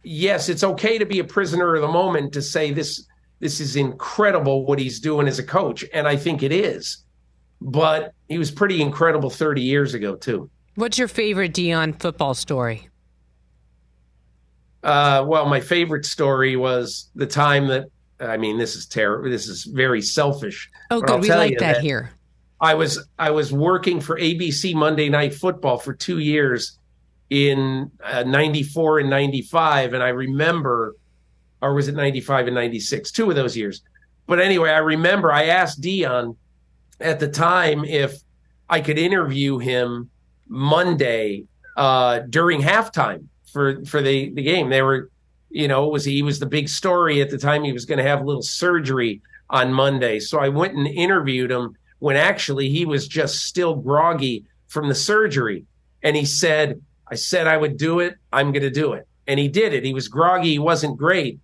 Speaker 14: yes, it's okay to be a prisoner of the moment to say this. This is incredible what he's doing as a coach, and I think it is. But he was pretty incredible 30 years ago too.
Speaker 5: What's your favorite Deion football story?
Speaker 14: Uh, well, my favorite story was the time that I mean, this is terrible. This is very selfish.
Speaker 5: Oh, good. We like that, that here.
Speaker 14: I was I was working for ABC Monday Night Football for two years in uh, 94 and 95 and i remember or was it 95 and 96 two of those years but anyway i remember i asked Deion at the time if i could interview him monday uh, during halftime for for the the game they were you know was he was the big story at the time he was going to have a little surgery on monday so i went and interviewed him when actually he was just still groggy from the surgery and he said I said I would do it. I'm going to do it. And he did it. He was groggy. He wasn't great,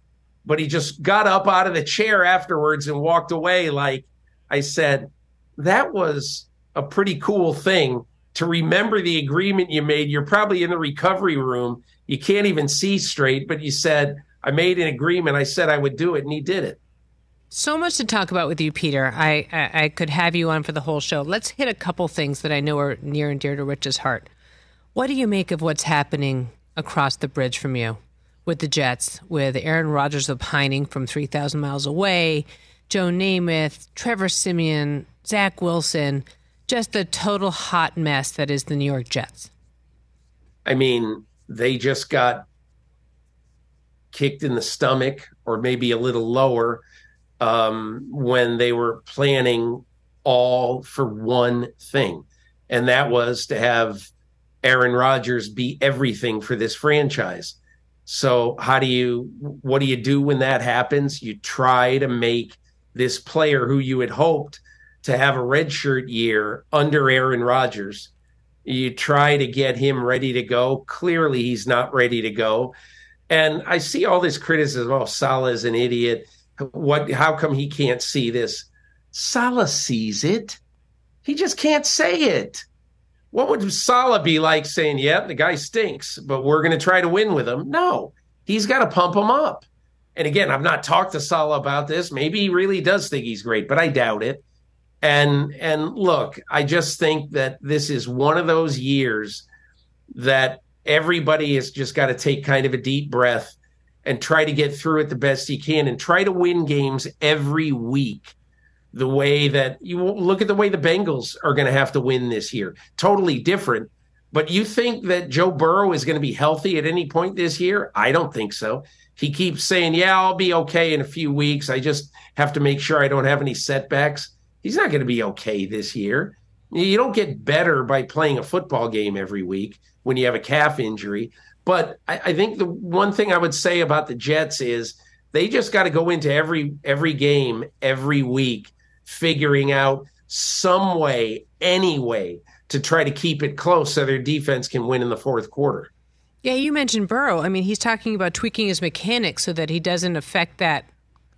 Speaker 14: but he just got up out of the chair afterwards and walked away. Like I said, that was a pretty cool thing to remember the agreement you made. You're probably in the recovery room. You can't even see straight, but you said, I made an agreement. I said I would do it, and he did it.
Speaker 5: So much to talk about with you, Peter. I, I, I could have you on for the whole show. Let's hit a couple things that I know are near and dear to Rich's heart. What do you make of what's happening across the bridge from you with the Jets, with Aaron Rodgers opining from 3,000 miles away, Joe Namath, Trevor Siemian, Zach Wilson, just the total hot mess that is the New York Jets?
Speaker 14: I mean, they just got kicked in the stomach or maybe a little lower um, when they were planning all for one thing, and that was to have Aaron Rodgers be everything for this franchise. So how do you what do you do when that happens? You try to make this player who you had hoped to have a redshirt year under Aaron Rodgers. You try to get him ready to go. Clearly he's not ready to go. And I see all this criticism, oh, Saleh's an idiot. What how come he can't see this? Saleh sees it. He just can't say it what would Saleh be like saying, yeah, the guy stinks, but we're going to try to win with him? No, he's got to pump him up. And again, I've not talked to Saleh about this. Maybe he really does think he's great, but I doubt it. And and look, I just think that this is one of those years that everybody has just got to take kind of a deep breath and try to get through it the best he can and try to win games every week the way that you look at the way the Bengals are going to have to win this year. Totally different. But you think that Joe Burrow is going to be healthy at any point this year? I don't think so. He keeps saying, Yeah, I'll be okay in a few weeks. I just have to make sure I don't have any setbacks. He's not going to be okay this year. You don't get better by playing a football game every week when you have a calf injury. But I, I think the one thing I would say about the Jets is they just got to go into every every game every week figuring out some way, any way to try to keep it close so their defense can win in the fourth quarter.
Speaker 5: Yeah, you mentioned Burrow. I mean, he's talking about tweaking his mechanics so that he doesn't affect that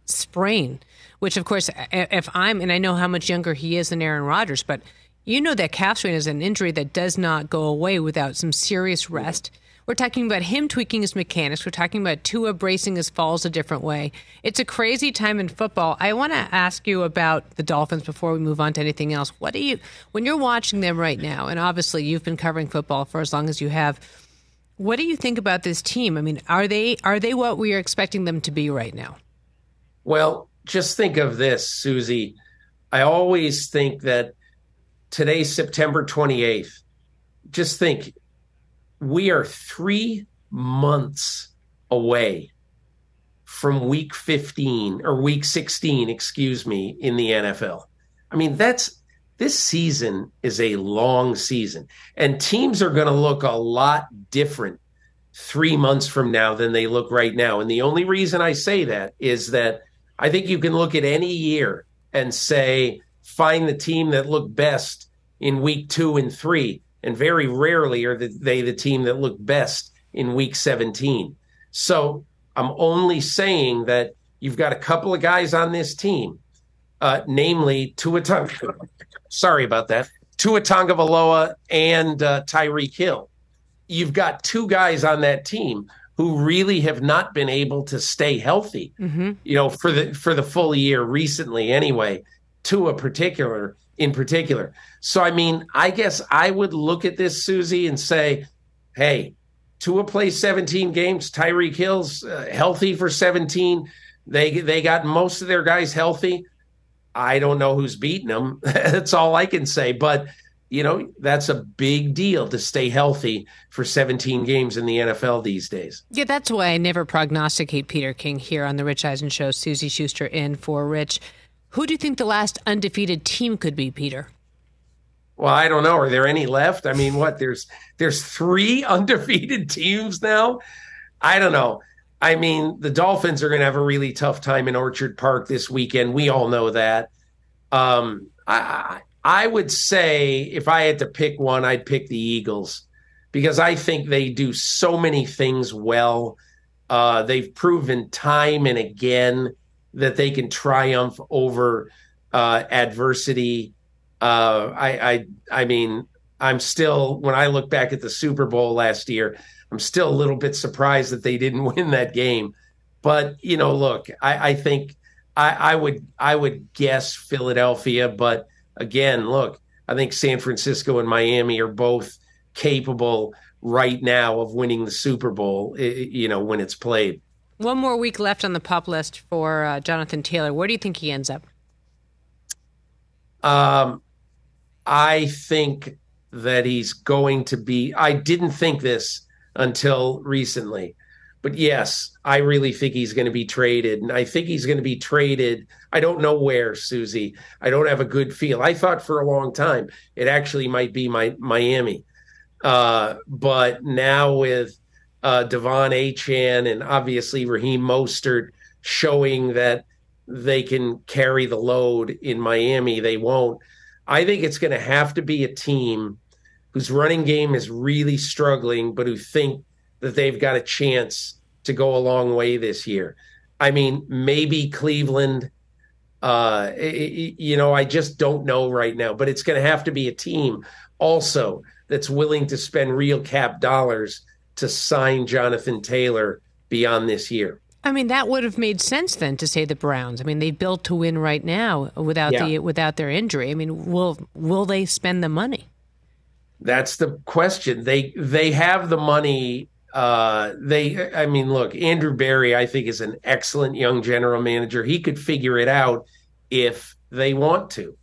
Speaker 5: sprain, which, of course, if I'm, and I know how much younger he is than Aaron Rodgers, but you know that calf strain is an injury that does not go away without some serious rest. We're talking about him tweaking his mechanics. We're talking about Tua bracing his falls a different way. It's a crazy time in football. I want to ask you about the Dolphins before we move on to anything else. What do you, when you're watching them right now, and obviously you've been covering football for as long as you have, what do you think about this team? I mean, are they are they what we are expecting them to be right now?
Speaker 14: Well, just think of this, Suzy. I always think that today's September 28th. Just think we are three months away from week 15 or week 16, excuse me, in the NFL. I mean, that's this season is a long season, and teams are going to look a lot different three months from now than they look right now. And the only reason I say that is that I think you can look at any year and say, find the team that looked best in week two and three and very rarely are they the team that looked best in week 17. So I'm only saying that you've got a couple of guys on this team, uh, namely Tua Tonga. Sorry about that. Tua Tagovailoa and uh, Tyreek Hill. You've got two guys on that team who really have not been able to stay healthy.
Speaker 5: Mm-hmm.
Speaker 14: You know, for the for the full year recently, anyway. Tua particular in particular. So I mean, I guess I would look at this Suzy and say, "Hey, Tua plays 17 games. Tyreek Hill's uh, healthy for 17. They they got most of their guys healthy. I don't know who's beating them. that's all I can say. But you know, that's a big deal to stay healthy for 17 games in the NFL these days.
Speaker 5: Yeah, that's why I never prognosticate Peter King here on the Rich Eisen Show. Suzy Shuster in for Rich. Who do you think the last undefeated team could be, Peter?
Speaker 14: Well, I don't know. Are there any left? I mean, what? There's there's three undefeated teams now. I don't know. I mean, the Dolphins are going to have a really tough time in Orchard Park this weekend. We all know that. Um, I I would say if I had to pick one, I'd pick the Eagles because I think they do so many things well. Uh, they've proven time and again that they can triumph over uh, adversity. Uh, I, I, I mean, I'm still when I look back at the Super Bowl last year, I'm still a little bit surprised that they didn't win that game. But you know, look, I, I think I, I would I would guess Philadelphia, but again, look, I think San Francisco and Miami are both capable right now of winning the Super Bowl. You know, when it's played.
Speaker 5: One more week left on the pup list for uh, Jonathan Taylor. Where do you think he ends up?
Speaker 14: Um, I think that he's going to be. I didn't think this until recently, but yes, I really think he's going to be traded, and I think he's going to be traded. I don't know where, Suzy. I don't have a good feel. I thought for a long time it actually might be my Miami, uh, but now with uh, De'Von Achane and obviously Raheem Mostert showing that they can carry the load in Miami. They won't. I think it's going to have to be a team whose running game is really struggling, but who think that they've got a chance to go a long way this year. I mean, maybe Cleveland. Uh, you know, I just don't know right now, but it's going to have to be a team also that's willing to spend real cap dollars to sign Jonathan Taylor beyond this year.
Speaker 5: I mean, that would have made sense then to say the Browns. I mean, they built to win right now without yeah. the without their injury. I mean, will will they spend the money?
Speaker 14: That's the question. They they have the money. Uh, they, I mean, look, Andrew Berry, I think, is an excellent young general manager. He could figure it out if they want to.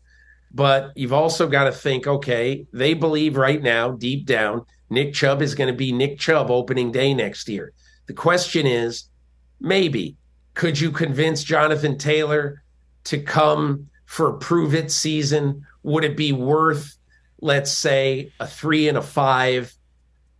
Speaker 14: But you've also got to think, okay, they believe right now, deep down, Nick Chubb is going to be Nick Chubb opening day next year. The question is maybe could you convince Jonathan Taylor to come for a prove it season? Would it be worth, let's say, a three and a five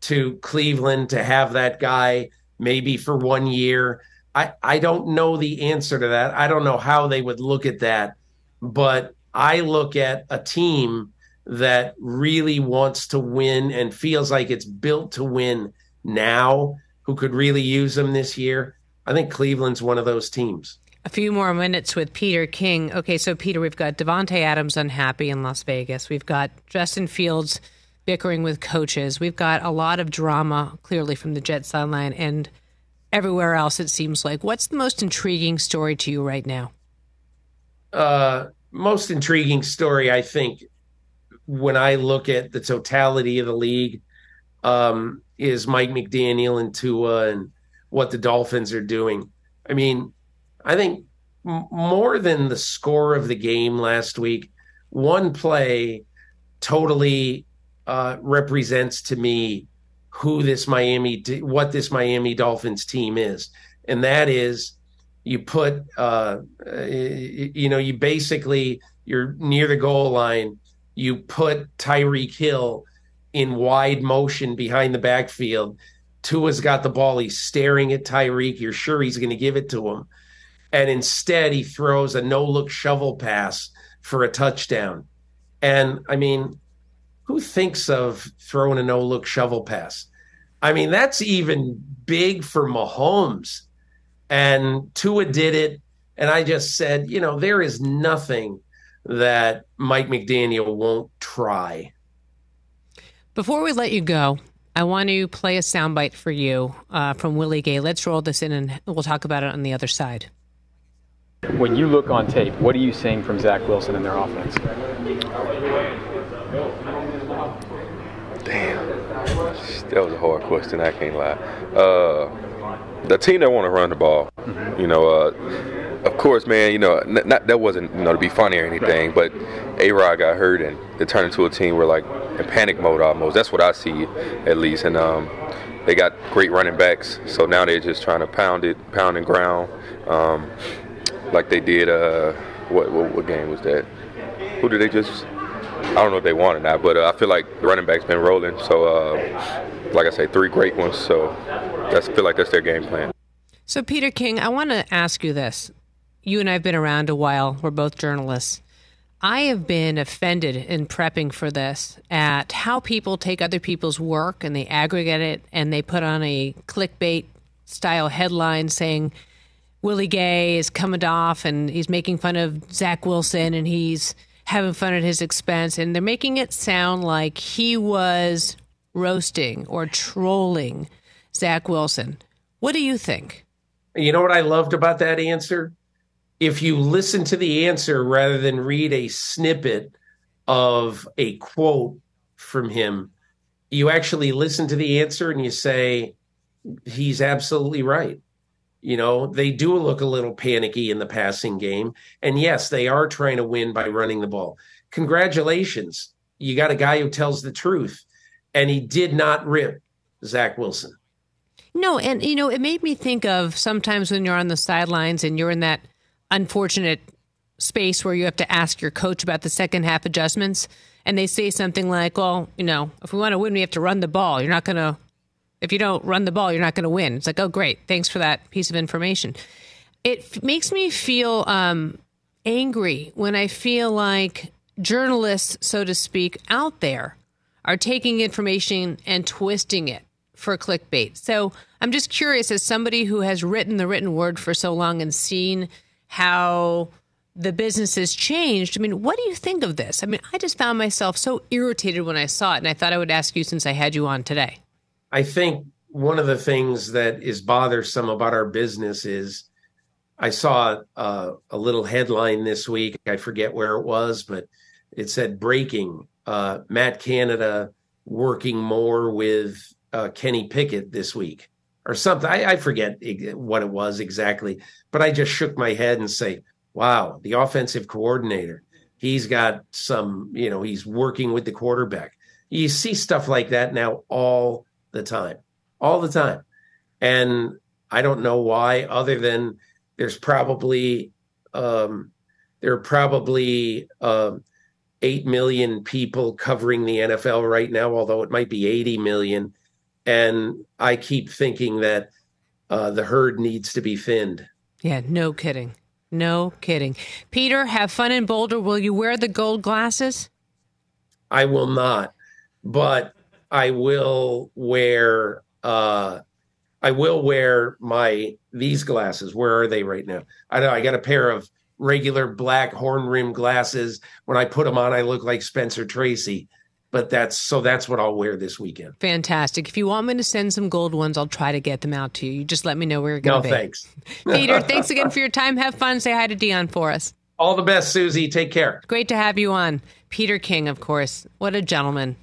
Speaker 14: to Cleveland to have that guy maybe for one year? I, I don't know the answer to that. I don't know how they would look at that. But I look at a team that really wants to win and feels like it's built to win now, who could really use them this year. I think Cleveland's one of those teams.
Speaker 5: A few more minutes with Peter King. Okay, so Peter, we've got Davante Adams unhappy in Las Vegas. We've got Justin Fields bickering with coaches. We've got a lot of drama clearly from the Jet sideline and everywhere else. It seems like. What's the most intriguing story to you right now?
Speaker 14: Uh, most intriguing story, I think, when I look at the totality of the league, um, is Mike McDaniel and Tua and what the Dolphins are doing. I mean, I think m- more than the score of the game last week, one play totally uh, represents to me who this Miami, what this Miami Dolphins team is, and that is you put, uh, you know, you basically you're near the goal line you put Tyreek Hill in wide motion behind the backfield. Tua's got the ball. He's staring at Tyreek. You're sure he's going to give it to him. And instead, he throws a no look shovel pass for a touchdown. And I mean, who thinks of throwing a no look shovel pass? I mean, that's even big for Mahomes. And Tua did it. And I just said, you know, there is nothing that Mike McDaniel won't try.
Speaker 5: Before we let you go, I want to play a soundbite for you uh, from Willie Gay. Let's roll this in and we'll talk about it on the other side.
Speaker 15: When you look on tape, what are you seeing from Zach Wilson and their offense?
Speaker 16: That was a hard question, I can't lie. Uh, the team that want to run the ball, mm-hmm. you know, uh, of course, man, you know, not, not, that wasn't you know to be funny or anything, but A Rod got hurt and it turned into a team where like in panic mode almost. That's what I see at least, and um, they got great running backs, so now they're just trying to pound it, pound and ground, um, like they did. Uh, what, what, what game was that? Who did they just? I don't know if they won or not, but uh, I feel like the running back's been rolling. So, uh, like I say, three great ones. So, that's I feel like that's their game plan.
Speaker 5: So, Peter King, I want to ask you this. You and I have been around a while. We're both journalists. I have been offended in prepping for this at how people take other people's work and they aggregate it and they put on a clickbait style headline saying Willie Gay is coming off and he's making fun of Zach Wilson and he's having fun at his expense. And they're making it sound like he was roasting or trolling Zach Wilson. What do you think?
Speaker 14: You know what I loved about that answer? If you listen to the answer rather than read a snippet of a quote from him, you actually listen to the answer and you say, he's absolutely right. You know, they do look a little panicky in the passing game. And yes, they are trying to win by running the ball. Congratulations. You got a guy who tells the truth. And he did not rip Zach Wilson.
Speaker 5: No, and you know, it made me think of sometimes when you're on the sidelines and you're in that unfortunate space where you have to ask your coach about the second half adjustments and they say something like, "Well, you know, if we want to win, we have to run the ball. You're not going to if you don't run the ball, you're not going to win. It's like, oh, great. Thanks for that piece of information. It f- makes me feel um, angry when I feel like journalists, so to speak, out there are taking information and twisting it for clickbait. So I'm just curious, as somebody who has written the written word for so long and seen how the business has changed. I mean, what do you think of this? I mean, I just found myself so irritated when I saw it, and I thought I would ask you since I had you on today.
Speaker 14: I think one of the things that is bothersome about our business is I saw uh, a little headline this week. I forget where it was, but it said breaking uh, Matt Canada working more with uh, Kenny Pickett this week or something. I, I, forget what it was exactly, but I just shook my head and say, wow, the offensive coordinator, he's got some, you know, he's working with the quarterback. You see stuff like that now all the time, all the time. And I don't know why, other than there's probably um, there are probably um, eight million people covering the NFL right now, although it might be 80 million. And I keep thinking that uh, the herd needs to be thinned.
Speaker 5: Yeah, no kidding. No kidding. Peter, have fun in Boulder. Will you wear the gold glasses?
Speaker 14: I will not. But I will wear uh I will wear my these glasses. Where are they right now? I know I got a pair of regular black horn rim glasses. When I put them on, I look like Spencer Tracy. But that's so that's what I'll wear this weekend.
Speaker 5: Fantastic. If you want me to send some gold ones, I'll try to get them out to you. You just let me know where you're going to
Speaker 14: no,
Speaker 5: be.
Speaker 14: thanks.
Speaker 5: Peter, thanks again for your time. Have fun. Say hi to Deion for us.
Speaker 14: All the best, Suzy. Take care.
Speaker 5: Great to have you on. Peter King, of course. What a gentleman.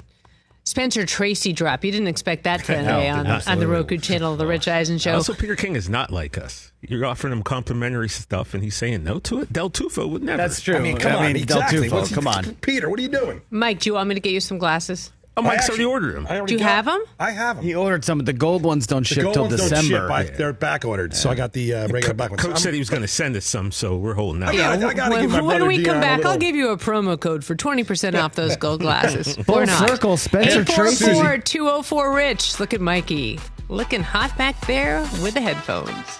Speaker 5: Spencer Tracy drop. You didn't expect that today no, on, on the Roku channel the Rich Eisen Show.
Speaker 7: Also, Peter King is not like us. You're offering him complimentary stuff, and he's saying no to it. Del Tufo would never.
Speaker 6: That's true.
Speaker 17: I mean, come I on,
Speaker 6: mean,
Speaker 17: exactly.
Speaker 6: Del Tufo, come on,
Speaker 17: Peter. What are you doing,
Speaker 5: Mike? Do you want me to get you some glasses?
Speaker 7: Oh, Mike's already ordered them.
Speaker 5: Do you got, have them?
Speaker 17: I have them.
Speaker 6: He ordered some, but the gold ones don't
Speaker 17: the
Speaker 6: ship till December.
Speaker 17: Ship. I, they're back ordered, yeah. so I got the uh, regular back ones.
Speaker 7: Coach said he was going to send us some, so we're holding out.
Speaker 5: Yeah,
Speaker 17: I gotta
Speaker 5: when,
Speaker 17: give my
Speaker 5: when we come
Speaker 17: Deion
Speaker 5: back,
Speaker 17: little...
Speaker 5: I'll give you a promo code for twenty percent off those gold glasses.
Speaker 6: Full
Speaker 5: or not.
Speaker 6: circle, Spencer Tracy.
Speaker 5: 204 Rich. Look at Mikey, looking hot back there with the headphones.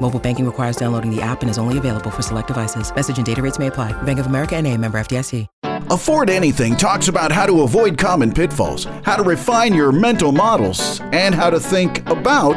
Speaker 18: Mobile banking requires downloading the app and is only available for select devices. Message and data rates may apply. Bank of America and a member FDIC.
Speaker 19: Afford Anything talks about how to avoid common pitfalls, how to refine your mental models, and how to think about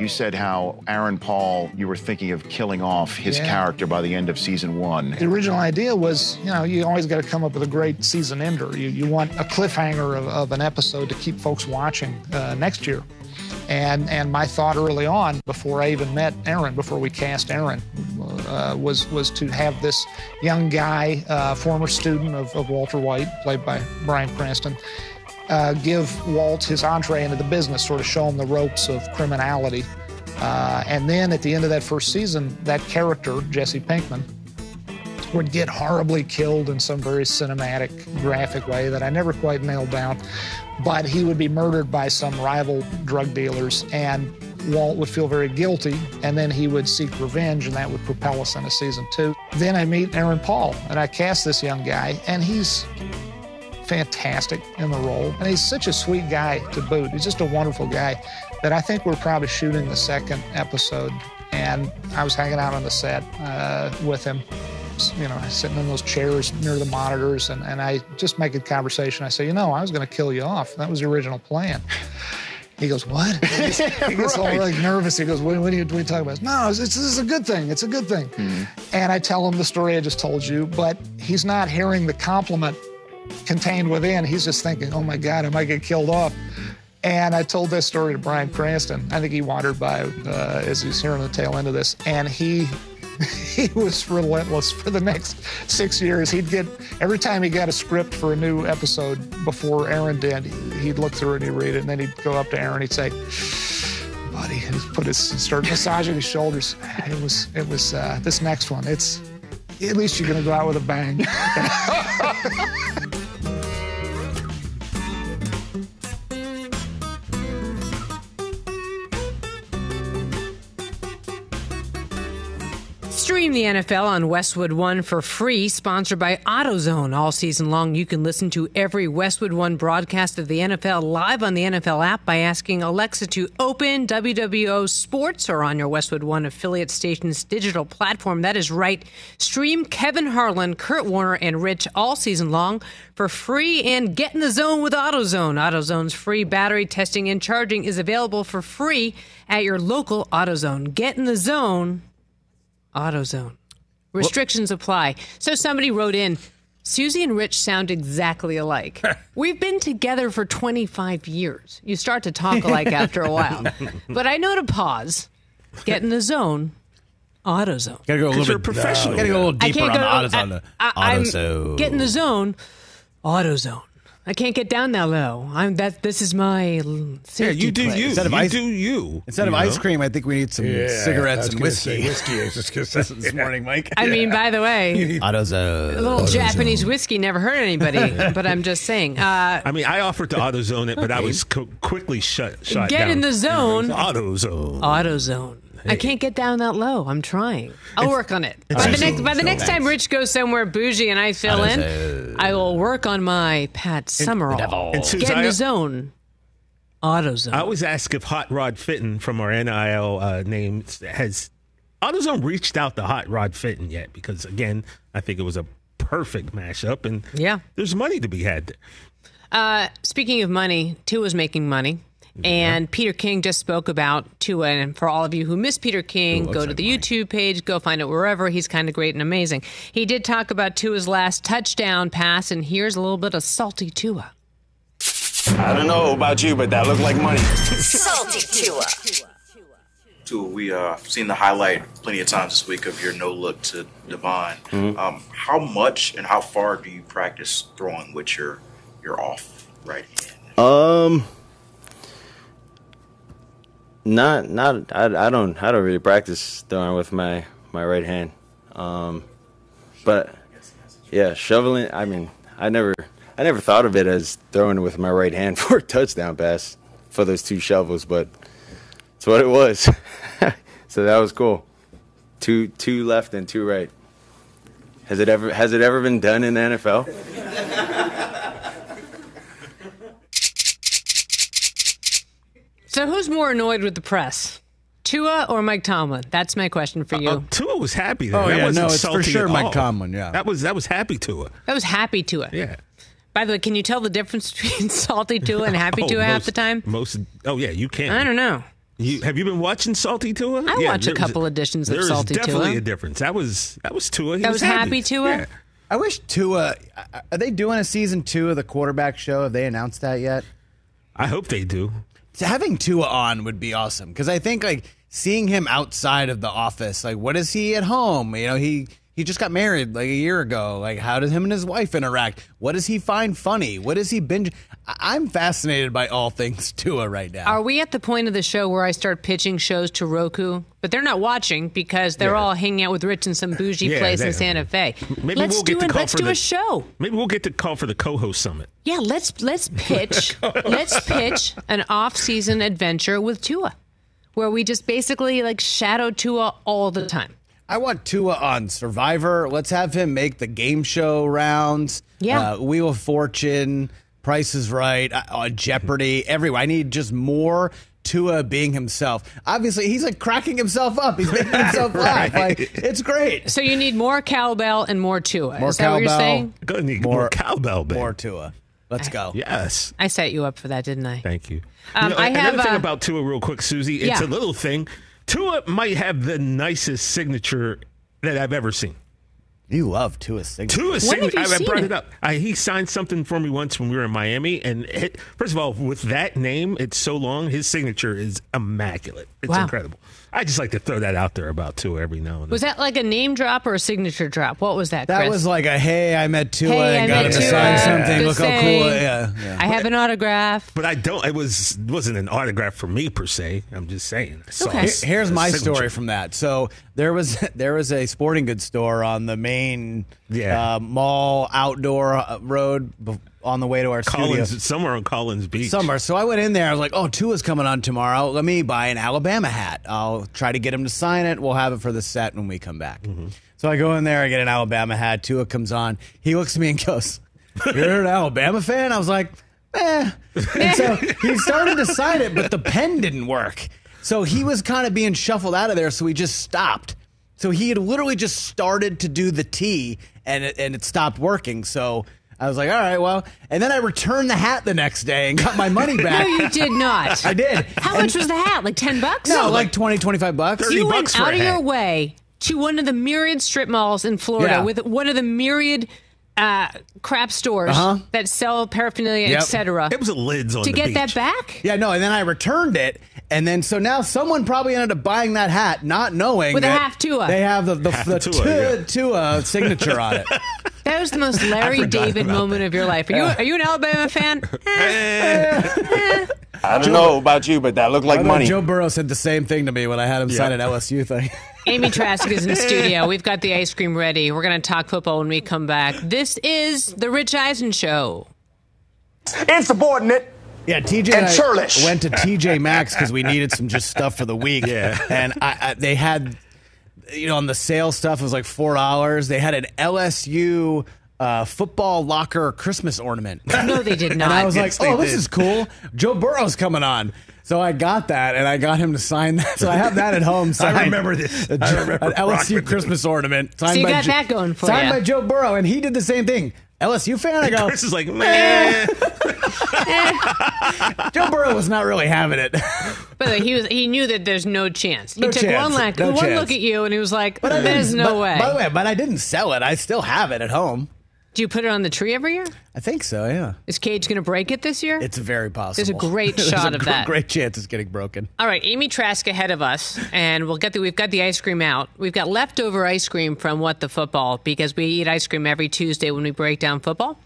Speaker 4: You said how Aaron Paul, you were thinking of killing off his
Speaker 20: Yeah.
Speaker 4: character by the end of season one.
Speaker 20: The original idea was, you know, you always got to come up with a great season ender. You, you want a cliffhanger of, of an episode to keep folks watching uh, next year. And and my thought early on, before I even met Aaron, before we cast Aaron, uh, was was to have this young guy, uh, former student of, of Walter White, played by Bryan Cranston, uh, give Walt his entree into the business, sort of show him the ropes of criminality. Uh, and then at the end of that first season, that character, Jesse Pinkman, would get horribly killed in some very cinematic, graphic way that I never quite nailed down. But he would be murdered by some rival drug dealers, and Walt would feel very guilty, and then he would seek revenge, and that would propel us into season two. Then I meet Aaron Paul, and I cast this young guy, and he's fantastic in the role. And he's such a sweet guy to boot. He's just a wonderful guy that I think we're probably shooting the second episode. And I was hanging out on the set uh, with him, you know, sitting in those chairs near the monitors. And, and I just make a conversation. I say, you know, I was going to kill you off. That was the original plan. He goes, what? He gets, he gets all
Speaker 4: Right.
Speaker 20: like nervous. He goes, what, what, are you, what are you talking about? No, it's, it's, this is a good thing. It's a good thing. And I tell him the story I just told you, but he's not hearing the compliment contained within. He's just thinking, oh my God, I might get killed off. And I told this story to Bryan Cranston. I think he wandered by uh, as he was hearing the tail end of this. And he he was relentless for the next six years. He'd get every time he got a script for a new episode before Aaron did, he'd look through it and he'd read it, and then he'd go up to Aaron. He'd say, "Buddy," he'd put his start massaging his shoulders. It was it was uh, this next one. It's at least you're gonna go out with a bang.
Speaker 5: Stream the NFL on Westwood One for free, sponsored by AutoZone. All season long, you can listen to every Westwood One broadcast of the NFL live on the NFL app by asking Alexa to open WWO Sports or on your Westwood One affiliate station's digital platform. That is right. Stream Kevin Harlan, Kurt Warner, and Rich all season long for free and get in the zone with AutoZone. AutoZone's free battery testing and charging is available for free at your local AutoZone. Get in the zone AutoZone. Restrictions apply. So somebody wrote in, Suzy and Rich sound exactly alike. We've been together for 25 years. You start to talk alike after a while. But I know to pause, get in the zone, AutoZone.
Speaker 6: Gotta go a
Speaker 7: 'Cause
Speaker 6: little bit
Speaker 7: professional.
Speaker 6: Gotta go a little
Speaker 5: I
Speaker 6: deeper
Speaker 5: can't
Speaker 6: on
Speaker 5: go
Speaker 6: the AutoZone.
Speaker 5: I, I, I'm
Speaker 6: AutoZone.
Speaker 5: get in the zone, AutoZone. I can't get down that low. I'm that. This is my l- safety
Speaker 7: you do
Speaker 5: place.
Speaker 7: you.
Speaker 6: Instead of
Speaker 7: you
Speaker 6: ice-
Speaker 7: do you.
Speaker 6: Instead
Speaker 7: you
Speaker 6: of ice cream, I think we need some
Speaker 17: Yeah,
Speaker 6: cigarettes and
Speaker 17: gonna
Speaker 6: whiskey.
Speaker 17: say whiskey. I was just gonna say
Speaker 6: this morning, Mike.
Speaker 5: I mean, by the way,
Speaker 6: AutoZone.
Speaker 5: a little Japanese whiskey never hurt anybody. but I'm just saying. Uh,
Speaker 7: I mean, I offered to AutoZone it, but I was co- quickly shut shut
Speaker 5: Get
Speaker 7: down.
Speaker 5: in the zone.
Speaker 7: AutoZone.
Speaker 5: AutoZone. I can't get down that low. I'm trying. I'll work on it. By the
Speaker 7: actually-
Speaker 5: next by the next time Rich goes somewhere bougie and I fill in,
Speaker 6: AutoZone.
Speaker 5: I will work on my Pat Summerall.
Speaker 7: And since
Speaker 5: Get in
Speaker 7: I-
Speaker 5: the zone. AutoZone.
Speaker 7: I always ask if Hot Rod Fitton from our NIL uh, name has AutoZone reached out to Hot Rod Fitton yet? Because again, I think it was a perfect mashup, and
Speaker 5: Yeah.
Speaker 7: there's money to be had there.
Speaker 5: Uh, speaking of money, Tua's making money. And Peter King just spoke about Tua. And for all of you who miss Peter King, go to the YouTube page, go find it wherever. He's kind of great and amazing. He did talk about Tua's last touchdown pass, and here's a little bit of salty Tua.
Speaker 21: I don't know about you, but that looked like money.
Speaker 1: Salty Tua.
Speaker 22: Tua, we uh seen the highlight plenty of times this week of your no look to De'Von. Um, how much and how far do you practice throwing with your your off right hand?
Speaker 23: Um, not not I, I don't I don't really practice throwing with my my right hand. Um, but yeah, shoveling. I mean, I never I never thought of it as throwing with my right hand for a touchdown pass for those two shovels, but it's what it was. so that was cool. Two two left and two right. Has it ever has it ever been done in the NFL?
Speaker 5: So who's more annoyed with the press? Tua or Mike Tomlin? That's my question for you.
Speaker 7: Uh, Tua was happy. There.
Speaker 6: Oh,
Speaker 7: that
Speaker 6: yeah,
Speaker 7: wasn't
Speaker 6: no, it's for sure Mike
Speaker 7: all.
Speaker 6: Tomlin, yeah.
Speaker 7: that was that was happy Tua.
Speaker 5: That was happy Tua.
Speaker 7: Yeah.
Speaker 5: By the way, can you tell the difference between salty Tua and happy
Speaker 7: Oh,
Speaker 5: Tua half the time?
Speaker 7: Most. Oh yeah, you can.
Speaker 5: I don't know.
Speaker 7: You, have you been watching Salty Tua?
Speaker 5: I
Speaker 7: Yeah,
Speaker 5: watch a
Speaker 7: there was
Speaker 5: couple editions of
Speaker 7: Salty Tua.
Speaker 5: Salty
Speaker 7: definitely a difference. That was that was Tua. He
Speaker 5: That was happy Tua?
Speaker 7: Yeah.
Speaker 6: I wish Tua. Are they doing a season two of the quarterback show? Have they announced that yet?
Speaker 7: I hope they do.
Speaker 6: So having Tua on would be awesome because I think like seeing him outside of the office, like what is he at home? You know, he he just got married like a year ago. Like how does him and his wife interact? What does he find funny? What does he binge? I- I'm fascinated by all things Tua right now.
Speaker 5: Are we at the point of the show where I start pitching shows to Roku? But they're not watching because they're all hanging out with Rich in some bougie
Speaker 7: Yeah,
Speaker 5: place
Speaker 7: they-
Speaker 5: in Santa Fe.
Speaker 7: Maybe
Speaker 5: let's
Speaker 7: we'll
Speaker 5: do
Speaker 7: get to
Speaker 5: it.
Speaker 7: call
Speaker 5: Let's do
Speaker 7: the,
Speaker 5: a show.
Speaker 7: Maybe we'll get to call for the co-host summit.
Speaker 5: Yeah, let's let's pitch let's pitch an off-season adventure with Tua, where we just basically like shadow Tua all the time.
Speaker 6: I want Tua on Survivor. Let's have him make the game show rounds.
Speaker 5: Yeah.
Speaker 6: Uh, Wheel of Fortune, Price is Right, uh, uh, Jeopardy, everywhere. I need just more Tua being himself. Obviously, he's like cracking himself up. He's making himself laugh. Like, it's great.
Speaker 5: So you need more cowbell and more Tua.
Speaker 6: More
Speaker 5: Is that what you're
Speaker 6: cowbell.
Speaker 5: saying?
Speaker 7: Gonna need
Speaker 6: More-
Speaker 7: more, cowbell, babe.
Speaker 6: More Tua. Let's go.
Speaker 7: Yes.
Speaker 5: I set you up for that, didn't I?
Speaker 7: Thank you.
Speaker 5: Um,
Speaker 7: You know,
Speaker 5: I
Speaker 7: another
Speaker 5: have,
Speaker 7: thing
Speaker 5: uh,
Speaker 7: about Tua, real quick, Suzy. It's
Speaker 5: Yeah.
Speaker 7: a little thing. Tua might have the nicest signature that I've ever seen.
Speaker 6: You love Tua's signature.
Speaker 7: Tua's
Speaker 5: When
Speaker 7: signature. I, I brought
Speaker 5: it?
Speaker 7: it up. I, he signed something for me once when we were in Miami, and it, first of all, with that name, it's so long. His signature is immaculate. It's
Speaker 5: Wow.
Speaker 7: incredible. I just like to throw that out there about Tua every now and then.
Speaker 5: Was that like a name drop or a signature drop? What was that?
Speaker 6: That
Speaker 5: Chris?
Speaker 6: was like a hey, I met Tua
Speaker 5: Hey, I
Speaker 6: and got him to sign something.
Speaker 5: Just
Speaker 6: Look how cool. Yeah, yeah.
Speaker 5: I have an autograph.
Speaker 7: But I don't. It was wasn't an autograph for me per se. I'm just saying. I
Speaker 5: Okay.
Speaker 6: Here's my
Speaker 7: signature.
Speaker 6: story from that. So there was there was a sporting goods store on the main
Speaker 7: Yeah.
Speaker 6: uh, mall outdoor uh, road on the way to our studio.
Speaker 7: Collins somewhere on Collins Beach.
Speaker 6: Somewhere. So I went in there. I was like, "Oh, Tua's coming on tomorrow. Let me buy an Alabama hat. I'll try to get him to sign it. We'll have it for the set when we come back."
Speaker 7: Mm-hmm.
Speaker 6: So I go in there. I get an Alabama hat. Tua comes on. He looks at me and goes, "You're an Alabama fan?" I was like, "Eh." And so he started to sign it, but the pen didn't work. So he was kind of being shuffled out of there. So we just stopped. So he had literally just started to do the T, and it, and it stopped working. So. I was like, all right, well, and then I returned the hat the next day and got my money back.
Speaker 5: No, you did not.
Speaker 6: I did.
Speaker 5: How
Speaker 6: And-
Speaker 5: much was the hat? Like ten bucks?
Speaker 6: No, like 20, 25 bucks.
Speaker 5: you went out of your way to one of the myriad strip malls in Florida
Speaker 6: Yeah.
Speaker 5: with one of the myriad uh, crap stores
Speaker 6: Uh-huh.
Speaker 5: that sell paraphernalia,
Speaker 6: Yep.
Speaker 5: etc.
Speaker 7: It was a lids on
Speaker 5: to
Speaker 7: the
Speaker 5: get
Speaker 7: beach.
Speaker 5: that back
Speaker 6: Yeah, no, and then I returned it, and then so now someone probably ended up buying that hat, not knowing
Speaker 5: With a
Speaker 6: that
Speaker 5: half Tua.
Speaker 6: They have the the,
Speaker 7: Half
Speaker 6: the
Speaker 7: Tua,
Speaker 6: Tua,
Speaker 7: yeah.
Speaker 6: Tua signature on it.
Speaker 5: That was the most Larry David
Speaker 7: about
Speaker 5: moment of your life. Are you are you an Alabama fan?
Speaker 21: I don't know about you, but that looked like
Speaker 6: I
Speaker 21: money.
Speaker 6: Joe Burrow said the same thing to me when I had him sign an LSU thing.
Speaker 5: Amy Trask is in the studio. We've got the ice cream ready. We're going to talk football when we come back. This is the Rich Eisen Show.
Speaker 21: Insubordinate.
Speaker 6: Yeah, TJ
Speaker 21: And
Speaker 6: I
Speaker 21: churlish.
Speaker 6: went to TJ Maxx because we needed some just stuff for the week.
Speaker 7: Yeah.
Speaker 6: and I, I, they had, you know, on the sale stuff it was like four dollars. They had an LSU uh, football locker Christmas ornament.
Speaker 5: No, they did not.
Speaker 6: And I was like,
Speaker 7: Yes, they
Speaker 6: oh, this
Speaker 7: did.
Speaker 6: is cool. Joe Burrow's coming on. So I got that, and I got him to sign that. So I have that at home. Signed.
Speaker 7: remember this.
Speaker 6: A
Speaker 7: I remember
Speaker 6: an LSU
Speaker 7: rocking
Speaker 6: Christmas ornament. Signed
Speaker 5: So you
Speaker 6: by
Speaker 5: got
Speaker 6: Jo-
Speaker 5: that going for
Speaker 6: Signed
Speaker 5: ya.
Speaker 6: by Joe Burrow, and he did the same thing. LSU fan? I go.
Speaker 7: Chris is like, man.
Speaker 6: Joe Burrow was not really having it.
Speaker 5: By the way, he was he knew that there's no chance. He
Speaker 6: No
Speaker 5: took
Speaker 6: chance.
Speaker 5: one look,
Speaker 6: No
Speaker 5: one
Speaker 6: chance.
Speaker 5: look at you, and he was like,
Speaker 6: I
Speaker 5: "There's no
Speaker 6: but-
Speaker 5: way."
Speaker 6: By the way, but I didn't sell it. I still have it at home.
Speaker 5: Do you put it on the tree every year?
Speaker 6: I think so. Yeah,
Speaker 5: Is Cage going to break it this year?
Speaker 6: it's very possible.
Speaker 5: There's a great
Speaker 6: There's
Speaker 5: shot
Speaker 6: a
Speaker 5: of
Speaker 6: gr-
Speaker 5: that.
Speaker 6: Great chance it's getting broken.
Speaker 5: All right, Amy Trask ahead of us, and we'll get the we've got the ice cream out. We've got leftover ice cream from what the football because we eat ice cream every Tuesday when we break down football.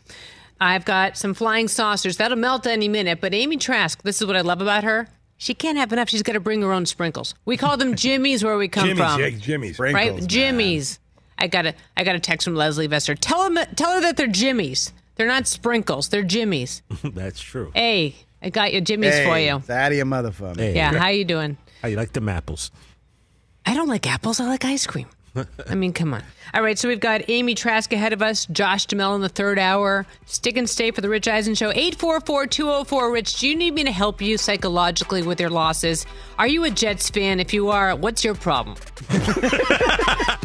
Speaker 5: I've got some flying saucers. That'll melt any minute. But Amy Trask, this is what I love about her. She can't have enough. She's got to bring her own sprinkles. We call them jimmies where we come
Speaker 17: Jimmy's,
Speaker 5: from.
Speaker 17: yeah, Jimmy's.
Speaker 5: right? Jimmies. I got a I got a text from Lesley Visser. Tell him tell her that they're jimmies. They're not sprinkles. They're jimmies.
Speaker 7: That's true.
Speaker 5: Hey, I got your jimmies for
Speaker 6: Hey,
Speaker 5: you.
Speaker 6: That you motherfucker.
Speaker 7: Hey.
Speaker 5: Yeah, how you doing?
Speaker 7: How you like them apples?
Speaker 5: I don't like apples. I like ice cream. I mean, come on. All right, so we've got Amy Trask ahead of us, Josh Duhamel in the third hour. Stick and stay for the Rich Eisen Show. 844-204. Rich, do you need me to help you psychologically with your losses? Are you a Jets fan? If you are, what's your problem?